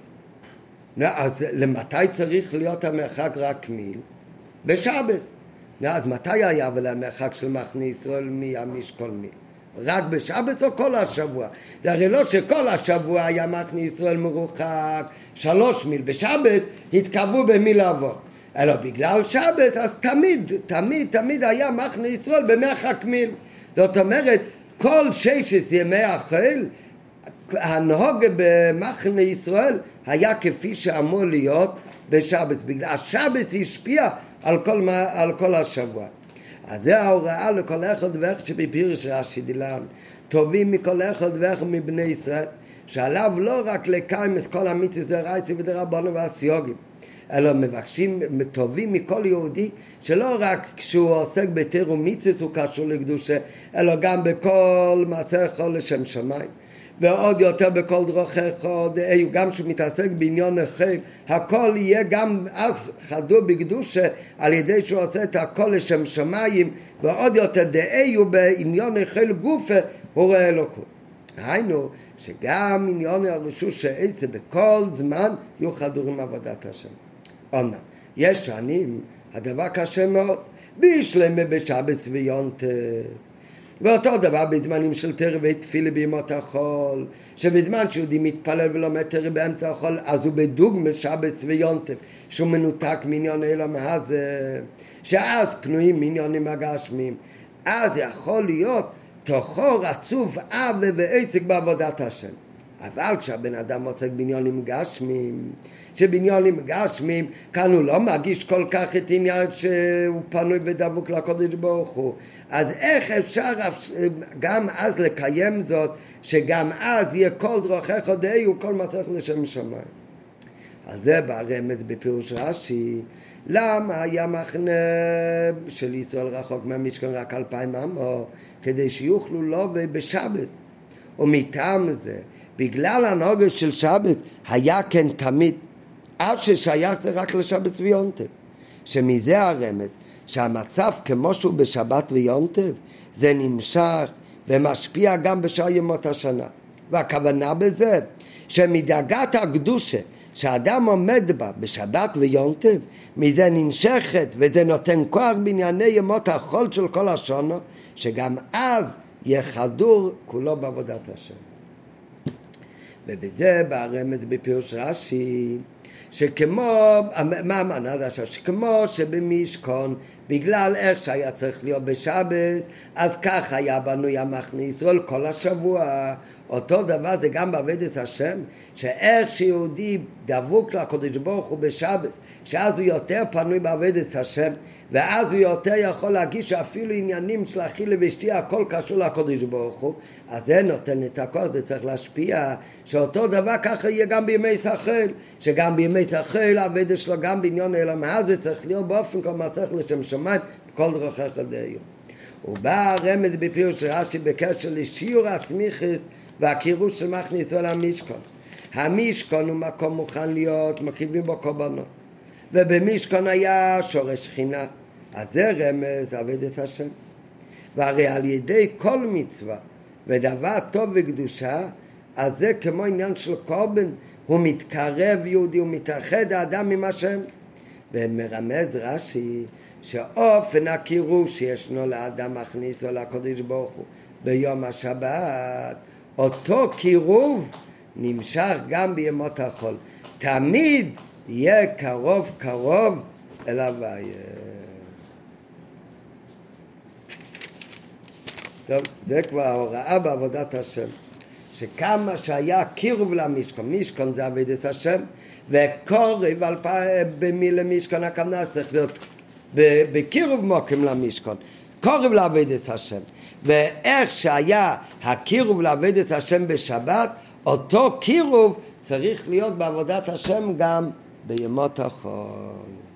אז למתי צריך להיות המרחק רק מיל? בשבת. אז מתי היה אבל המרחק של מחנה ישראל מהמשכון מיל? רק בשבת או כל השבוע? זה הרי לא שכל השבוע היה מחנה ישראל מרוחק שלוש מיל, בשבת התקרבו במיל עבור. אלא בגלל שבת אז תמיד, תמיד, תמיד היה מחנה ישראל במרחק מיל. זאת אומרת, כל ששת ימי החל, הנהוג במחנה ישראל היה כפי שאמור להיות בשבת. בגלל השבת השפיע על כל, על כל השבוע. אז זה ההוראה לכל אחד ואחד שבפירוש רש"י דילן, טובים מכל אחד ואחד מבני ישראל, שעליו לא רק לקיים את כל המצוות דרייסי ודרבנו והסיוגים, אלא מבקשים, טובים מכל יהודי, שלא רק כשהוא עוסק בתיר ומצוות הוא קשור לקדושה, אלא גם בכל מעשה יכול לשם שמיים. ועוד יותר בכל דרוכיך, גם כשהוא מתעסק בעניון החל, הכל יהיה גם אז חדור בקדושה על ידי שהוא עושה את הכל לשם שמיים, ועוד יותר דאיו בעניון החל גופה, הוא רואה אלוקות. היינו, שגם עניון הרשות שעצה בכל זמן יהיו חדורים עבודת השם. אומנם, יש שנים, הדבר קשה מאוד, בישלמה בשבת ויונטה ואותו דבר בזמנים של תרא ותפילה בימות החול, שבזמן שיהודי מתפלל ולומד תרא באמצע החול, אז הוא בדוגמא שבת ויונטף, שהוא מנותק מעניון אלו מהזה, שאז פנויים מעניונים הגשמיים. אז יכול להיות תוכו רצוף עוול ועסק בעבודת השם. אבל כשהבן אדם עוסק בעניונים גשמיים, שבעניונים גשמיים, כאן הוא לא מרגיש כל כך את עניין שהוא פנוי ודבוק לקודש ברוך הוא. אז איך אפשר גם אז לקיים זאת, שגם אז יהיה כל דרכיך דהיו כל מסך לשם שמיים. אז זה ברמז בפירוש רש"י, למה היה מחנה של ישראל רחוק מהמשכן רק אלפיים עמו, כדי שיוכלו לו בשבת. ומטעם זה בגלל הנוגע של שבת היה כן תמיד, אף ששייך זה רק לשבת ויונטב. שמזה הרמז שהמצב כמו שהוא בשבת ויונטב זה נמשך ומשפיע גם בשאר ימות השנה. והכוונה בזה שמדאגת הקדושה שאדם עומד בה בשבת ויונטב, מזה נמשכת וזה נותן כוח בענייני ימות החול של כל השונו, שגם אז יהיה חדור כולו בעבודת השם. ובזה בא הרמז בפירוש רש"י, שכמו, מה אמרנו עד עכשיו? שכמו שבמשכון, בגלל איך שהיה צריך להיות בשבת, אז כך היה בנוי המחנה ישראל כל השבוע. אותו דבר זה גם בעבודת השם, שאיך שיהודי דבוק לקדוש ברוך הוא בשבת, שאז הוא יותר פנוי בעבודת השם, ואז הוא יותר יכול להגיש אפילו עניינים של אכילה ושתייה, הכל קשור לקודש ברוך הוא, אז זה נותן את הכוח, זה צריך להשפיע, שאותו דבר ככה יהיה גם בימי שכל, שגם בימי שכל העבודה שלו גם בעניון העולם, אז זה צריך להיות באופן כל מצליח לשם שמיים, בכל דרכיך דיו. ובא הרמז בפירוש רש"י בקשר לשיעור הצמיחס והקירוש של מחנה ישראל המשכון. המשכון הוא מקום מוכן להיות, מקריבים בו קורבנות. ובמשכון היה שורש שכינה. אז זה רמז עבודת השם. והרי על ידי כל מצווה ודבר טוב וקדושה, אז זה כמו עניין של קורבן, הוא מתקרב יהודי, הוא מתאחד האדם עם השם. ומרמז רש"י שאופן הקירוב שישנו לאדם מכניסו לקודש ברוך הוא ביום השבת, אותו קירוב נמשך גם בימות החול. תמיד יהיה קרוב קרוב אל הוויה. טוב, זה כבר ההוראה בעבודת השם. שכמה שהיה קירוב למשכון, משכון זה אבידס השם, וקורב על פ... במילה משכון הכוונה צריך להיות בקירוב מוקים למשכון, קורב לעבודת השם. ואיך שהיה הקירוב לעבודת השם בשבת, אותו קירוב צריך להיות בעבודת השם גם בימות החול.